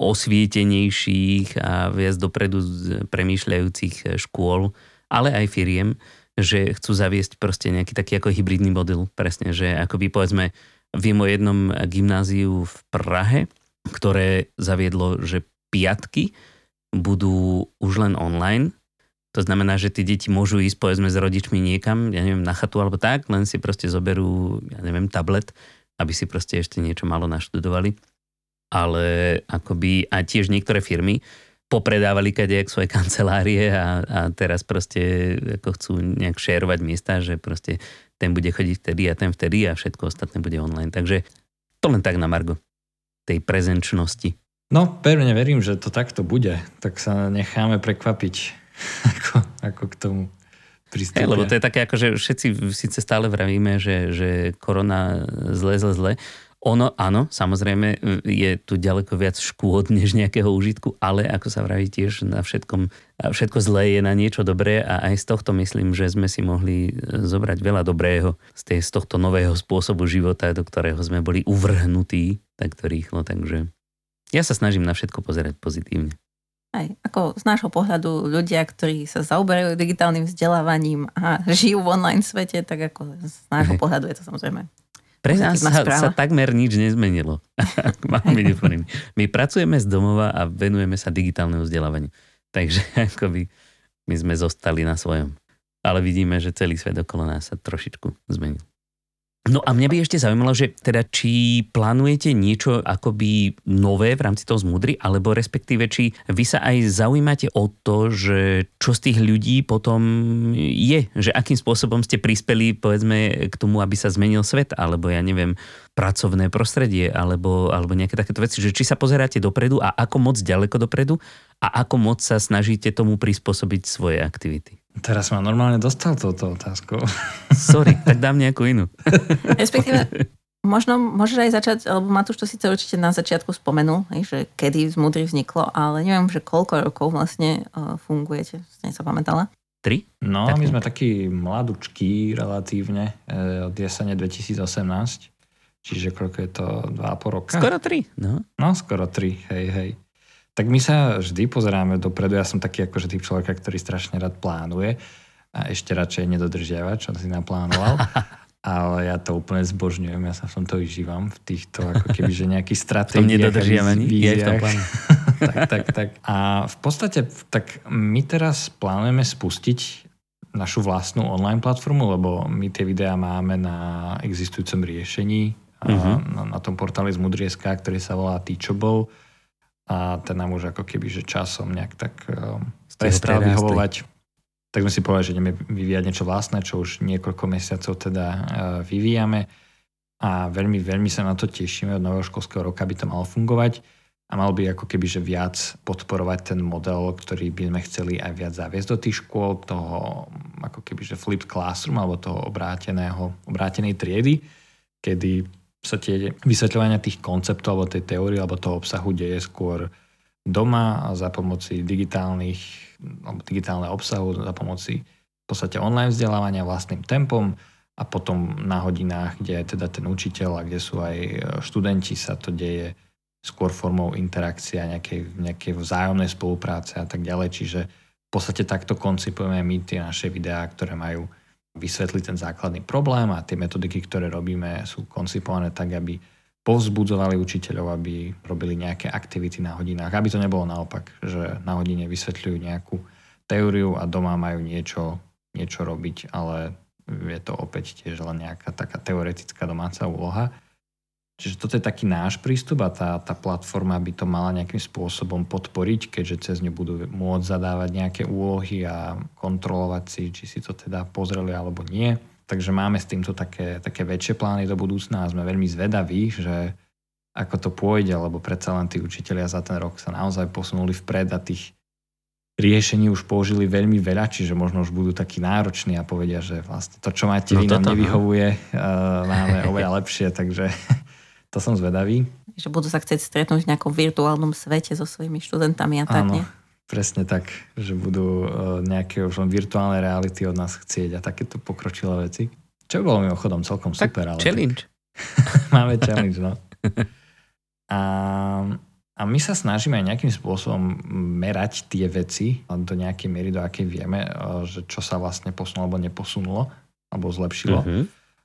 osvietenejších a viac dopredu premýšľajúcich e, škôl, ale aj firiem, že chcú zaviesť proste nejaký taký ako hybridný model, presne, že ako by povedzme, viem o jednom gymnáziu v Prahe, ktoré zaviedlo, že piatky budú už len online to znamená, že tí deti môžu ísť povedzme s rodičmi niekam, ja neviem, na chatu alebo tak, len si proste zoberú, ja neviem, tablet, aby si proste ešte niečo malo naštudovali. Ale akoby a tiež niektoré firmy popredávali kadejak svoje kancelárie a, a teraz proste ako chcú nejak šerovať miesta, že proste ten bude chodiť vtedy a ten vtedy a všetko ostatné bude online. Takže to len tak na margo tej prezenčnosti. No, pevne verím, že to takto bude. Tak sa necháme prekvapiť ako, ako k tomu pristúpia. Hey, lebo to je také, ako, že všetci síce stále vravíme, že, že korona zle, zle, zle. Ono, áno, samozrejme, je tu ďaleko viac škôd než nejakého užitku, ale ako sa vraví tiež na všetkom, všetko zlé je na niečo dobré a aj z tohto myslím, že sme si mohli zobrať veľa dobrého z, tej, z tohto nového spôsobu života, do ktorého sme boli uvrhnutí takto rýchlo, takže ja sa snažím na všetko pozerať pozitívne. Aj, ako z nášho pohľadu ľudia, ktorí sa zaoberajú digitálnym vzdelávaním a žijú v online svete, tak ako z nášho pohľadu je to samozrejme pre nás sa, sa takmer nič nezmenilo. My pracujeme z domova a venujeme sa digitálnemu vzdelávaniu. Takže akoby my sme zostali na svojom. Ale vidíme, že celý svet okolo nás sa trošičku zmenil. No a mňa by ešte zaujímalo, že teda či plánujete niečo akoby nové v rámci toho zmudry, alebo respektíve či vy sa aj zaujímate o to, že čo z tých ľudí potom je, že akým spôsobom ste prispeli povedzme k tomu, aby sa zmenil svet, alebo ja neviem, pracovné prostredie, alebo, alebo nejaké takéto veci, že či sa pozeráte dopredu a ako moc ďaleko dopredu a ako moc sa snažíte tomu prispôsobiť svoje aktivity. Teraz ma normálne dostal touto otázkou. Sorry, tak dám nejakú inú. Respektíve, možno môžeš aj začať, lebo Matúš to síce určite na začiatku spomenul, že kedy z Mudry vzniklo, ale neviem, že koľko rokov vlastne uh, fungujete, ste sa pamätala? Tri? No, tak my sme takí mladučkí relatívne eh, od jesene 2018, čiže koľko je to, dva a pol roka? Skoro tri, no. No, skoro tri, hej, hej. Tak my sa vždy pozeráme dopredu. Ja som taký akože typ človeka, ktorý strašne rád plánuje a ešte radšej nedodržiava, čo si naplánoval. Ale ja to úplne zbožňujem, ja sa v tomto vyžívam, v týchto ako keby, že nejakých stratégiách a víziách. tak, tak, tak. A v podstate tak my teraz plánujeme spustiť našu vlastnú online platformu, lebo my tie videá máme na existujúcom riešení uh-huh. na, na tom portáli z Mudrieska, ktorý sa volá Teachable a ten nám už ako keby, že časom nejak tak um, prestal vyhovovať. Tak sme si povedali, že ideme vyvíjať niečo vlastné, čo už niekoľko mesiacov teda uh, vyvíjame. A veľmi, veľmi sa na to tešíme od nového školského roka, aby to malo fungovať. A mal by ako keby, že viac podporovať ten model, ktorý by sme chceli aj viac zaviesť do tých škôl, toho ako keby, že flipped classroom alebo toho obráteného, obrátenej triedy, kedy sa tie vysvetľovania tých konceptov alebo tej teórie alebo toho obsahu deje skôr doma a za pomoci digitálnych alebo digitálneho obsahu, za pomoci v podstate online vzdelávania vlastným tempom a potom na hodinách, kde je teda ten učiteľ a kde sú aj študenti, sa to deje skôr formou interakcie a nejakej, nejakej vzájomnej spolupráce a tak ďalej. Čiže v podstate takto koncipujeme my tie naše videá, ktoré majú vysvetliť ten základný problém a tie metodiky, ktoré robíme, sú koncipované tak, aby povzbudzovali učiteľov, aby robili nejaké aktivity na hodinách. Aby to nebolo naopak, že na hodine vysvetľujú nejakú teóriu a doma majú niečo, niečo robiť, ale je to opäť tiež len nejaká taká teoretická domáca úloha. Čiže toto je taký náš prístup a tá, tá platforma by to mala nejakým spôsobom podporiť, keďže cez ňu budú môcť zadávať nejaké úlohy a kontrolovať si, či si to teda pozreli alebo nie. Takže máme s týmto také, také väčšie plány do budúcna a sme veľmi zvedaví, že ako to pôjde, lebo predsa len tí učiteľia za ten rok sa naozaj posunuli vpred a tých riešení už použili veľmi veľa, čiže možno už budú takí nároční a povedia, že vlastne to, čo máte no vy, nám no. nevyhovuje, uh, máme oveľa lepšie, takže to som zvedavý. Že budú sa chcieť stretnúť v nejakom virtuálnom svete so svojimi študentami a tak, Áno, nie? presne tak, že budú uh, nejaké už len virtuálne reality od nás chcieť a takéto pokročilé veci. Čo bolo mimochodom celkom tak super. Ale challenge. Tak... Máme challenge, no. A, a my sa snažíme aj nejakým spôsobom merať tie veci do nejakej miery, do akej vieme, uh, že čo sa vlastne posunulo alebo neposunulo, alebo zlepšilo. Uh-huh.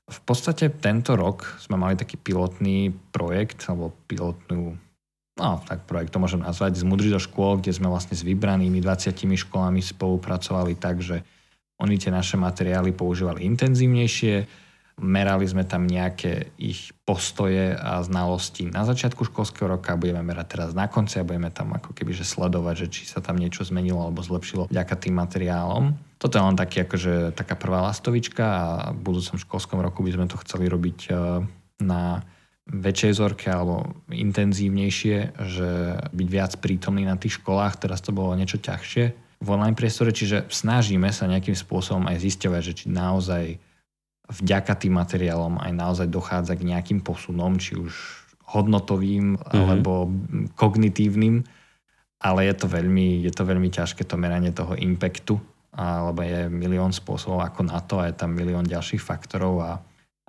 V podstate tento rok sme mali taký pilotný projekt, alebo pilotnú, no tak projekt to môžem nazvať, z Mudry do škôl, kde sme vlastne s vybranými 20 školami spolupracovali tak, že oni tie naše materiály používali intenzívnejšie, merali sme tam nejaké ich postoje a znalosti na začiatku školského roka, budeme merať teraz na konci a budeme tam ako keby že sledovať, že či sa tam niečo zmenilo alebo zlepšilo vďaka tým materiálom. Toto je len taký, akože, taká prvá lastovička a v budúcom školskom roku by sme to chceli robiť e, na väčšej zorke alebo intenzívnejšie, že byť viac prítomný na tých školách, teraz to bolo niečo ťažšie v online priestore, čiže snažíme sa nejakým spôsobom aj zisťovať, že či naozaj vďaka tým materiálom aj naozaj dochádza k nejakým posunom, či už hodnotovým mm-hmm. alebo kognitívnym, ale je to, veľmi, je to veľmi ťažké to meranie toho impactu, alebo je milión spôsobov ako na to a je tam milión ďalších faktorov a,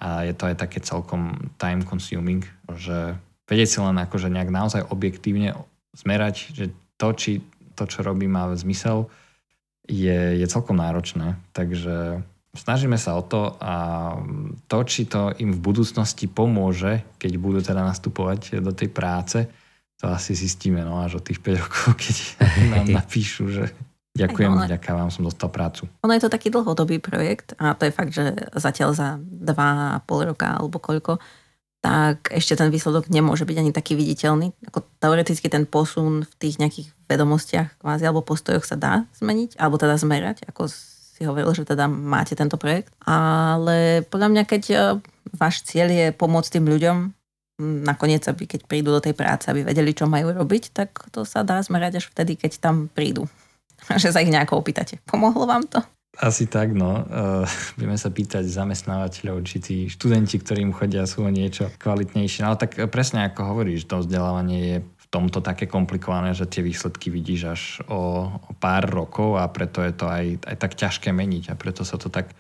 a je to aj také celkom time consuming, že vedieť si len akože nejak naozaj objektívne zmerať, že to, či to, čo robí, má zmysel, je, je celkom náročné. Takže snažíme sa o to a to, či to im v budúcnosti pomôže, keď budú teda nastupovať do tej práce, to asi zistíme no, až o tých 5 rokov, keď nám napíšu, že ďakujem, no, ďakujem vám, som dostal prácu. Ono je to taký dlhodobý projekt a to je fakt, že zatiaľ za 2,5 roka alebo koľko, tak ešte ten výsledok nemôže byť ani taký viditeľný. Ako teoreticky ten posun v tých nejakých vedomostiach kvázi alebo postojoch sa dá zmeniť, alebo teda zmerať, ako si hovoril, že teda máte tento projekt. Ale podľa mňa, keď e, váš cieľ je pomôcť tým ľuďom, nakoniec, aby keď prídu do tej práce, aby vedeli, čo majú robiť, tak to sa dá zmerať až vtedy, keď tam prídu. že sa ich nejako opýtate. Pomohlo vám to? Asi tak, no. Uh, budeme sa pýtať zamestnávateľov, či tí študenti, ktorým chodia, sú o niečo kvalitnejšie. No tak presne ako hovoríš, to vzdelávanie je tomto také komplikované, že tie výsledky vidíš až o, o pár rokov a preto je to aj, aj tak ťažké meniť a preto sa to tak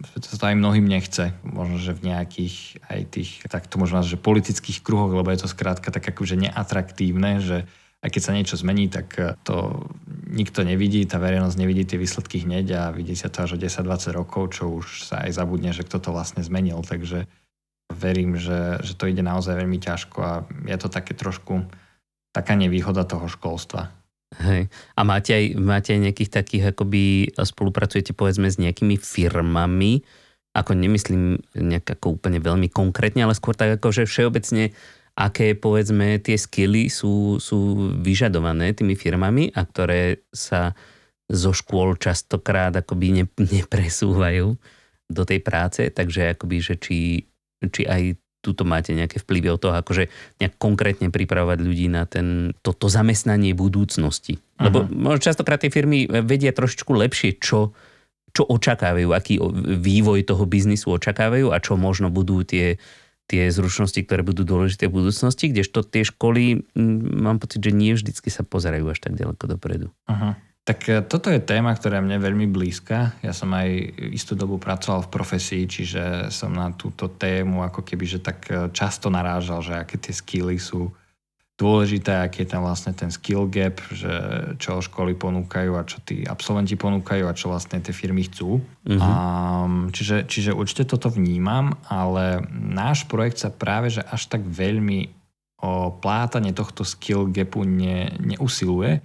preto sa to aj mnohým nechce. Možno, že v nejakých aj tých, tak to možno že politických kruhoch, lebo je to skrátka tak akože neatraktívne, že aj keď sa niečo zmení, tak to nikto nevidí, tá verejnosť nevidí tie výsledky hneď a vidí sa to až o 10-20 rokov, čo už sa aj zabudne, že kto to vlastne zmenil. Takže verím, že, že to ide naozaj veľmi ťažko a je to také trošku taká nevýhoda toho školstva. Hej. A máte aj, máte aj nejakých takých, akoby spolupracujete povedzme s nejakými firmami, ako nemyslím nejak ako úplne veľmi konkrétne, ale skôr tak ako, že všeobecne aké povedzme tie skily sú, sú vyžadované tými firmami a ktoré sa zo škôl častokrát akoby ne, nepresúvajú do tej práce, takže akoby, že či či aj tuto máte nejaké vplyvy od toho, akože nejak konkrétne pripravovať ľudí na ten, toto zamestnanie budúcnosti. Lebo uh-huh. častokrát tie firmy vedia trošičku lepšie, čo, čo očakávajú, aký vývoj toho biznisu očakávajú a čo možno budú tie, tie zručnosti, ktoré budú dôležité v budúcnosti, kdežto tie školy, mám pocit, že nie vždycky sa pozerajú až tak ďaleko dopredu. Uh-huh. Tak e, toto je téma, ktorá mne veľmi blízka. Ja som aj istú dobu pracoval v profesii, čiže som na túto tému ako keby, že tak e, často narážal, že aké tie skilly sú dôležité, aký je tam vlastne ten skill gap, že čo školy ponúkajú a čo tí absolventi ponúkajú a čo vlastne tie firmy chcú. Uh-huh. Um, čiže, čiže určite toto vnímam, ale náš projekt sa práve že až tak veľmi o plátanie tohto skill gapu ne, neusiluje,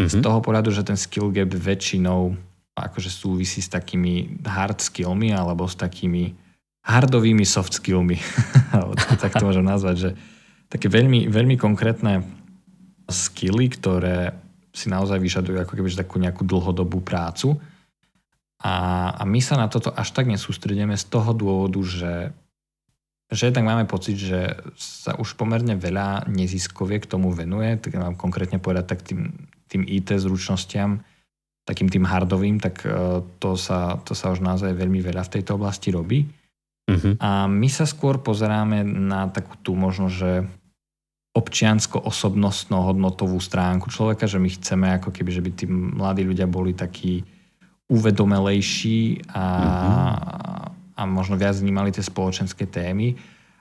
Mm-hmm. Z toho pohľadu, že ten skill gap väčšinou akože súvisí s takými hard skillmi alebo s takými hardovými soft skillmi. tak to môžem nazvať, že také veľmi, veľmi konkrétne skilly, ktoré si naozaj vyžadujú ako keby takú nejakú dlhodobú prácu. A, a my sa na toto až tak nesústredíme z toho dôvodu, že, že tak máme pocit, že sa už pomerne veľa neziskoviek k tomu venuje, tak mám konkrétne povedať tak tým tým IT zručnostiam, takým tým hardovým, tak e, to sa, to sa už naozaj veľmi veľa v tejto oblasti robí. Uh-huh. A my sa skôr pozeráme na takú tú možno, že občiansko-osobnostno-hodnotovú stránku človeka, že my chceme ako keby, že by tí mladí ľudia boli takí uvedomelejší a, uh-huh. a možno viac vnímali tie spoločenské témy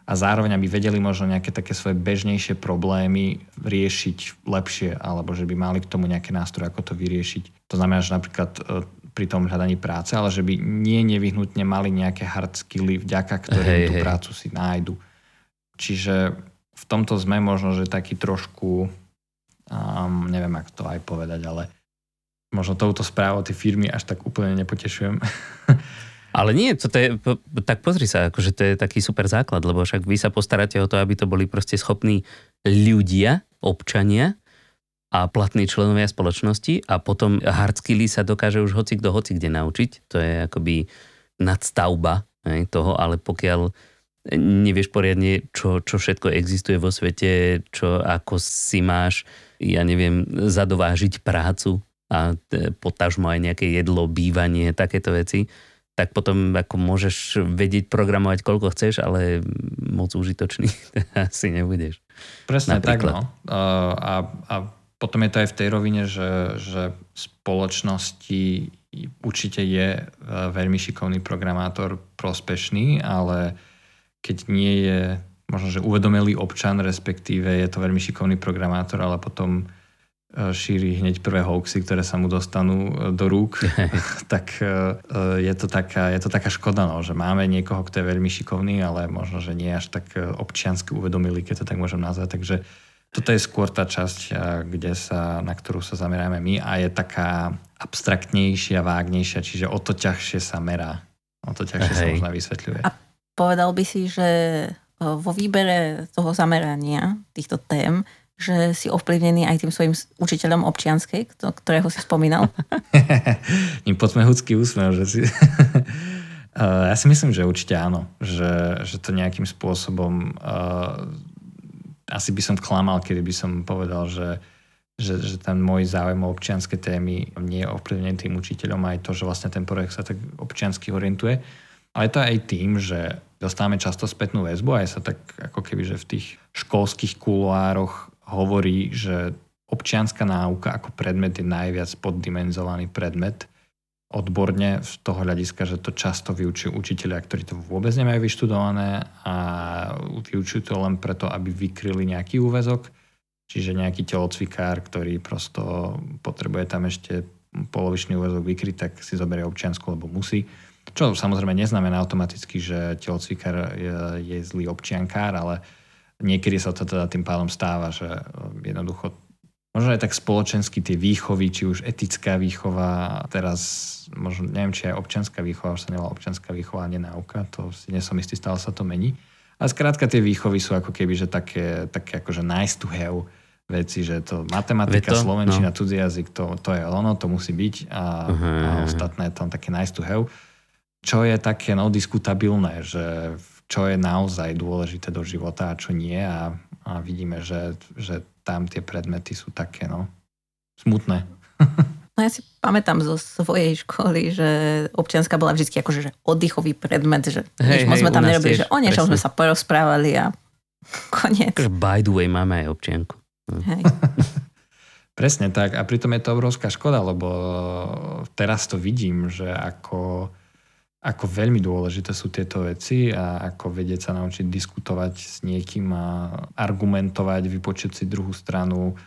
a zároveň aby vedeli možno nejaké také svoje bežnejšie problémy riešiť lepšie, alebo že by mali k tomu nejaké nástroje, ako to vyriešiť. To znamená, že napríklad e, pri tom hľadaní práce, ale že by nie nevyhnutne mali nejaké hard skilly, vďaka ktorým hey, tú hey. prácu si nájdu. Čiže v tomto sme možno, že taký trošku, um, neviem, ako to aj povedať, ale možno touto správou tie firmy až tak úplne nepotešujem. Ale nie, to je, tak pozri sa, akože to je taký super základ, lebo však vy sa postaráte o to, aby to boli proste schopní ľudia, občania a platní členovia spoločnosti a potom hard skilly sa dokáže už hoci kto hoci kde naučiť. To je akoby nadstavba hej, toho, ale pokiaľ nevieš poriadne, čo, čo všetko existuje vo svete, čo ako si máš, ja neviem, zadovážiť prácu a potažmo aj nejaké jedlo, bývanie, takéto veci, tak potom ako môžeš vedieť programovať koľko chceš, ale moc užitočný asi nebudeš. Presne Napríklad. tak, no. A, a potom je to aj v tej rovine, že, že spoločnosti určite je e, veľmi šikovný programátor prospešný, ale keď nie je možno, že uvedomelý občan, respektíve je to veľmi šikovný programátor, ale potom šíri hneď prvé hoaxy, ktoré sa mu dostanú e, do rúk, tak e, je to taká, je to taká škoda, no, že máme niekoho, kto je veľmi šikovný, ale možno, že nie až tak občiansky uvedomili, keď to tak môžem nazvať. Takže toto je skôr tá časť, kde sa, na ktorú sa zameráme my a je taká abstraktnejšia, vágnejšia, čiže o to ťažšie sa merá. O to ťažšie Hej. sa možno vysvetľuje. A povedal by si, že vo výbere toho zamerania týchto tém že si ovplyvnený aj tým svojim učiteľom občianskej, ktorého si spomínal? Ním poďme hudský úsmev, že si... ja si myslím, že určite áno. Že, že to nejakým spôsobom... Uh, asi by som klamal, kedy by som povedal, že, že, že ten môj záujem o občianske témy nie je ovplyvnený tým učiteľom aj to, že vlastne ten projekt sa tak občiansky orientuje. Ale to aj tým, že dostávame často spätnú väzbu aj sa tak ako keby, že v tých školských kuloároch hovorí, že občianská náuka ako predmet je najviac poddimenzovaný predmet odborne z toho hľadiska, že to často vyučujú učiteľia, ktorí to vôbec nemajú vyštudované a vyučujú to len preto, aby vykryli nejaký úvezok, čiže nejaký telocvikár, ktorý prosto potrebuje tam ešte polovičný úvezok vykryť, tak si zoberie občiansku, lebo musí. Čo samozrejme neznamená automaticky, že telocvikár je, je zlý občiankár, ale niekedy sa to teda tým pádom stáva, že um, jednoducho možno aj tak spoločensky tie výchovy, či už etická výchova, teraz možno, neviem, či aj občianská výchova, už sa nevolá občianská výchova, a nenauka, to si nie som istý, stále sa to mení. A skrátka tie výchovy sú ako keby, že také, také akože nice to have veci, že to matematika, Veto? slovenčina, no. cudzí jazyk, to, to je ono, to musí byť a, uh-huh. a ostatné je tam také nice to have. Čo je také no, diskutabilné, že v čo je naozaj dôležité do života a čo nie a, a vidíme, že, že tam tie predmety sú také no, smutné. No ja si pamätám zo svojej školy, že občianská bola vždy akože že oddychový predmet, že hej, nič moc sme tam nerobili, tiež, že o niečom sme sa porozprávali a koniec. By the way, máme aj občianku. Hej. Presne tak a pritom je to obrovská škoda, lebo teraz to vidím, že ako ako veľmi dôležité sú tieto veci a ako vedieť sa naučiť diskutovať s niekým a argumentovať, vypočuť si druhú stranu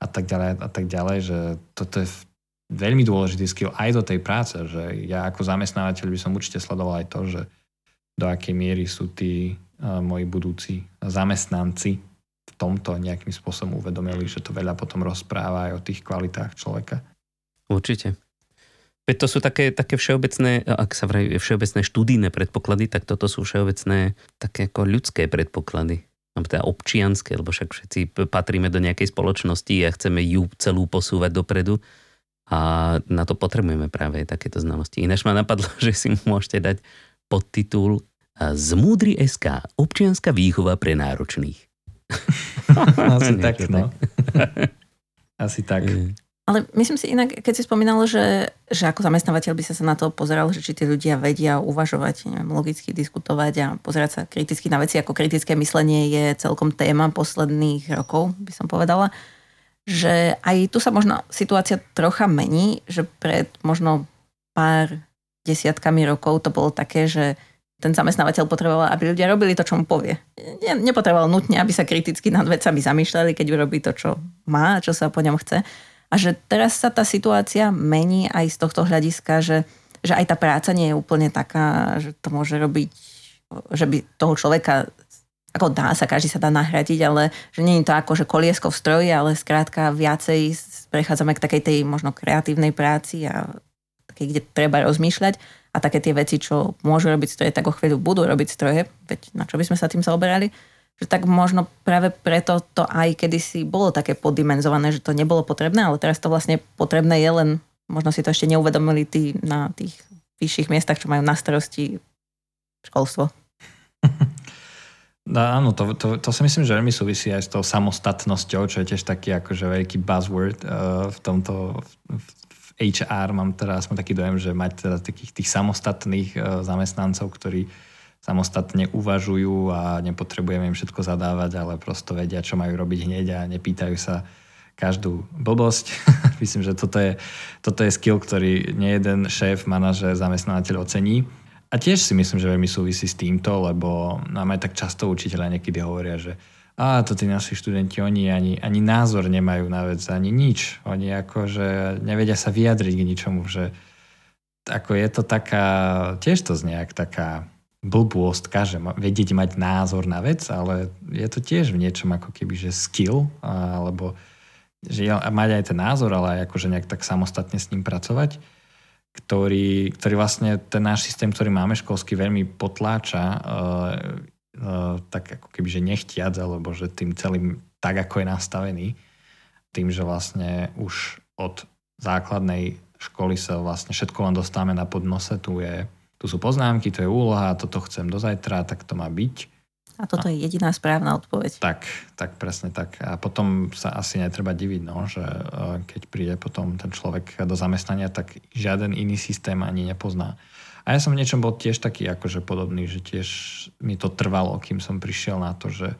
a tak ďalej a tak ďalej, že toto je veľmi dôležitý skill aj do tej práce, že ja ako zamestnávateľ by som určite sledoval aj to, že do akej miery sú tí moji budúci zamestnanci v tomto nejakým spôsobom uvedomili, že to veľa potom rozpráva aj o tých kvalitách človeka. Určite. Veď to sú také, také všeobecné, ak sa vraví všeobecné študijné predpoklady, tak toto sú všeobecné také ako ľudské predpoklady. Alebo teda občianské, lebo však všetci patríme do nejakej spoločnosti a chceme ju celú posúvať dopredu. A na to potrebujeme práve takéto znalosti. Ináč ma napadlo, že si môžete dať podtitul Zmúdry SK. Občianská výchova pre náročných. Asi tak, no. Asi tak. Ale myslím si inak, keď si spomínal, že, že ako zamestnávateľ by sa na to pozeral, že či tí ľudia vedia uvažovať, neviem, logicky diskutovať a pozerať sa kriticky na veci, ako kritické myslenie je celkom téma posledných rokov, by som povedala, že aj tu sa možno situácia trocha mení, že pred možno pár desiatkami rokov to bolo také, že ten zamestnávateľ potreboval, aby ľudia robili to, čo mu povie. Nepotreboval nutne, aby sa kriticky nad vecami zamýšľali, keď urobí to, čo má, čo sa po ňom chce a že teraz sa tá situácia mení aj z tohto hľadiska, že, že aj tá práca nie je úplne taká, že to môže robiť, že by toho človeka ako dá sa, každý sa dá nahradiť, ale že nie je to ako, že koliesko v stroji, ale skrátka viacej prechádzame k takej tej možno kreatívnej práci a takej, kde treba rozmýšľať. A také tie veci, čo môžu robiť stroje, tak o chvíľu budú robiť stroje, veď na čo by sme sa tým zaoberali že tak možno práve preto to aj kedysi bolo také poddimenzované, že to nebolo potrebné, ale teraz to vlastne potrebné je len, možno si to ešte neuvedomili tí na tých vyšších miestach, čo majú na starosti školstvo. No, áno, to, to, to si myslím, že veľmi súvisí aj s tou samostatnosťou, čo je tiež taký akože veľký buzzword uh, v tomto v, v HR mám teraz aspoň taký dojem, že mať teda takých tých samostatných zamestnancov, ktorí samostatne uvažujú a nepotrebujeme im všetko zadávať, ale prosto vedia, čo majú robiť hneď a nepýtajú sa každú blbosť. Myslím, že toto je, toto je skill, ktorý nejeden šéf, manažer, zamestnávateľ ocení. A tiež si myslím, že veľmi súvisí s týmto, lebo nám aj tak často učiteľa niekedy hovoria, že a to tí naši študenti, oni ani, ani názor nemajú na vec, ani nič. Oni akože nevedia sa vyjadriť k ničomu, že ako je to taká, tiež to znie taká blbôstka, že vedieť mať názor na vec, ale je to tiež v niečom ako keby, že skill, alebo že mať aj ten názor, ale aj akože nejak tak samostatne s ním pracovať, ktorý, ktorý vlastne ten náš systém, ktorý máme školský, veľmi potláča, uh, uh, tak ako keby, že nechtiac, alebo že tým celým tak, ako je nastavený, tým, že vlastne už od základnej školy sa vlastne všetko len dostávame na podnose, tu je tu sú poznámky, to je úloha, toto chcem do zajtra, tak to má byť. A toto a, je jediná správna odpoveď. Tak, tak presne tak. A potom sa asi netreba diviť, no, že e, keď príde potom ten človek do zamestnania, tak žiaden iný systém ani nepozná. A ja som v niečom bol tiež taký akože podobný, že tiež mi to trvalo, kým som prišiel na to, že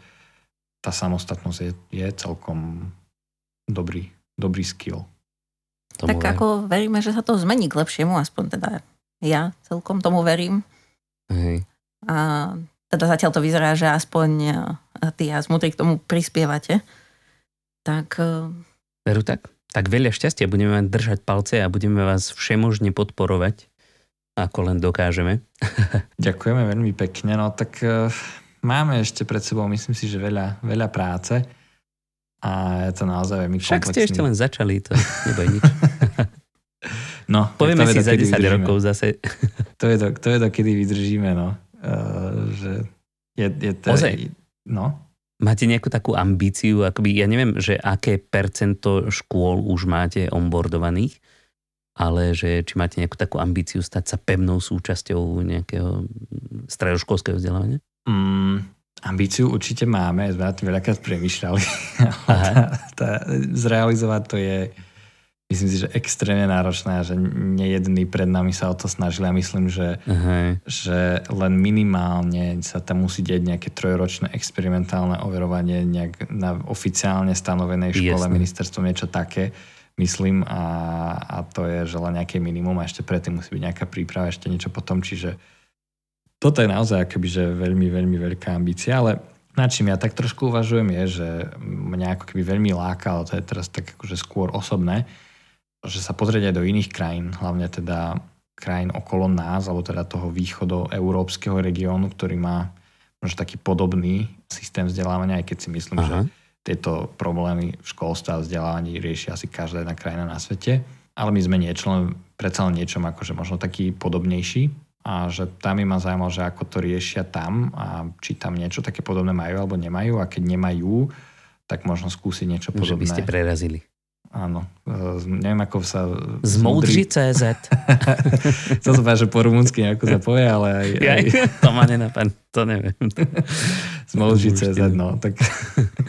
tá samostatnosť je, je celkom dobrý, dobrý skill. Tomu tak ako veríme, že sa to zmení k lepšiemu, aspoň teda ja celkom tomu verím. Hej. A teda zatiaľ to vyzerá, že aspoň e, ty a Smutri k tomu prispievate. Tak... E, Veru tak? Tak veľa šťastia, budeme vám držať palce a budeme vás všemožne podporovať, ako len dokážeme. Ďakujeme veľmi pekne. No tak uh, máme ešte pred sebou, myslím si, že veľa, veľa práce a je to naozaj veľmi Však komplexný. ste ešte len začali, to neboj nič. No, Povieme si za 10 vydržíme. rokov zase. To je to, to je to, kedy vydržíme, no. Uh, že je, je to, Ozaj. No. Máte nejakú takú ambíciu, akoby, ja neviem, že aké percento škôl už máte onboardovaných, ale že či máte nejakú takú ambíciu stať sa pevnou súčasťou nejakého stredoškolského vzdelávania? Mm, ambíciu určite máme, sme na tým veľakrát premyšľali. tá, tá, zrealizovať to je myslím si, že extrémne náročné a že nejedný pred nami sa o to snažili a myslím, že, uh-huh. že len minimálne sa tam musí deť nejaké trojročné experimentálne overovanie nejak na oficiálne stanovenej škole, Jasne. ministerstvo, niečo také, myslím a, a to je, že len nejaké minimum a ešte predtým musí byť nejaká príprava, ešte niečo potom, čiže toto je naozaj akoby, že veľmi, veľmi veľká ambícia, ale na čím ja tak trošku uvažujem je, že mňa ako keby veľmi láka, ale to je teraz tak akože skôr osobné, že sa pozrieť aj do iných krajín, hlavne teda krajín okolo nás, alebo teda toho východo európskeho regiónu, ktorý má možno taký podobný systém vzdelávania, aj keď si myslím, Aha. že tieto problémy v školstve a vzdelávaní rieši asi každá jedna krajina na svete. Ale my sme niečo, len predsa len niečom akože možno taký podobnejší a že tam mi ma zaujímalo, že ako to riešia tam a či tam niečo také podobné majú alebo nemajú a keď nemajú, tak možno skúsiť niečo podobné. Že by ste prerazili. Áno, e, neviem ako sa... Zmoudři CZ. Chcel som povedať, že po rumúnsky nejako sa povie, ale aj... aj... to ma nenapad, to neviem. Zmoudři CZ, no. Tak,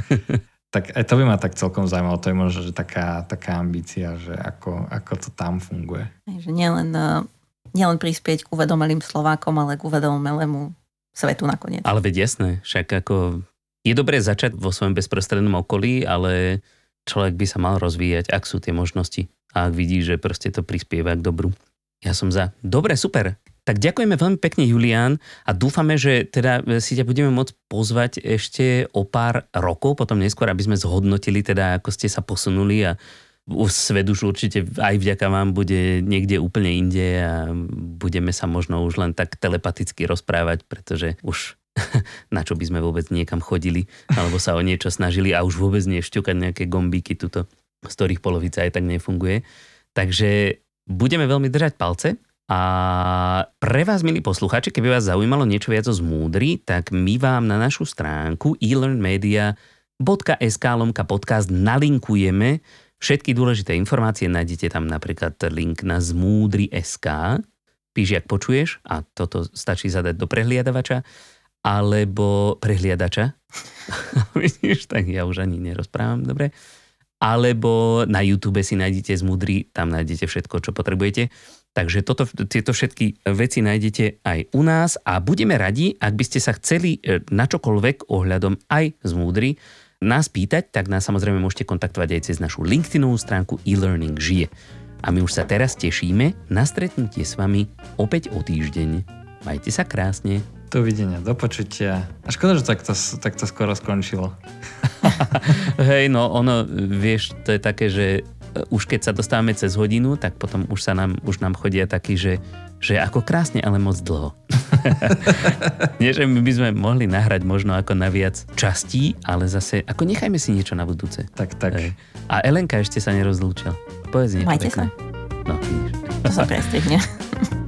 tak aj to by ma tak celkom zaujímalo. To je možno, že taká, taká ambícia, že ako, ako to tam funguje. Že nielen, e, nielen prispieť k uvedomelým Slovákom, ale k uvedomelému svetu nakoniec. Ale veď jasné, však ako je dobré začať vo svojom bezprostrednom okolí, ale človek by sa mal rozvíjať, ak sú tie možnosti a ak vidí, že proste to prispieva k dobru. Ja som za. Dobre, super. Tak ďakujeme veľmi pekne, Julián, a dúfame, že teda si ťa budeme môcť pozvať ešte o pár rokov, potom neskôr, aby sme zhodnotili teda, ako ste sa posunuli a svet už určite aj vďaka vám bude niekde úplne inde a budeme sa možno už len tak telepaticky rozprávať, pretože už na čo by sme vôbec niekam chodili, alebo sa o niečo snažili a už vôbec nie nejaké gombíky tuto, z ktorých polovica aj tak nefunguje. Takže budeme veľmi držať palce a pre vás, milí posluchači, keby vás zaujímalo niečo viac o zmúdri, tak my vám na našu stránku elearnmedia.sk lomka podcast nalinkujeme všetky dôležité informácie. Nájdete tam napríklad link na zmúdri.sk, píš, ak počuješ a toto stačí zadať do prehliadavača alebo prehliadača. Vidíš, tak ja už ani nerozprávam, dobre. alebo na YouTube si nájdete Zmudri, tam nájdete všetko, čo potrebujete. Takže toto, tieto všetky veci nájdete aj u nás a budeme radi, ak by ste sa chceli e, na čokoľvek ohľadom aj z Múdry nás pýtať, tak nás samozrejme môžete kontaktovať aj cez našu LinkedInovú stránku e-learning žije. A my už sa teraz tešíme na stretnutie s vami opäť o týždeň. Majte sa krásne. Dovidenia, do počutia. A škoda, že takto, takto skoro skončilo. Hej, no ono, vieš, to je také, že už keď sa dostávame cez hodinu, tak potom už sa nám, už nám chodia takí, že, že ako krásne, ale moc dlho. Nie, že my by sme mohli nahrať možno ako na viac častí, ale zase, ako nechajme si niečo na budúce. Tak, tak. Hej. A Elenka ešte sa nerozlúčila. Povedz niečo Majte pekné. sa. No, vidíš. To sa prestrihne.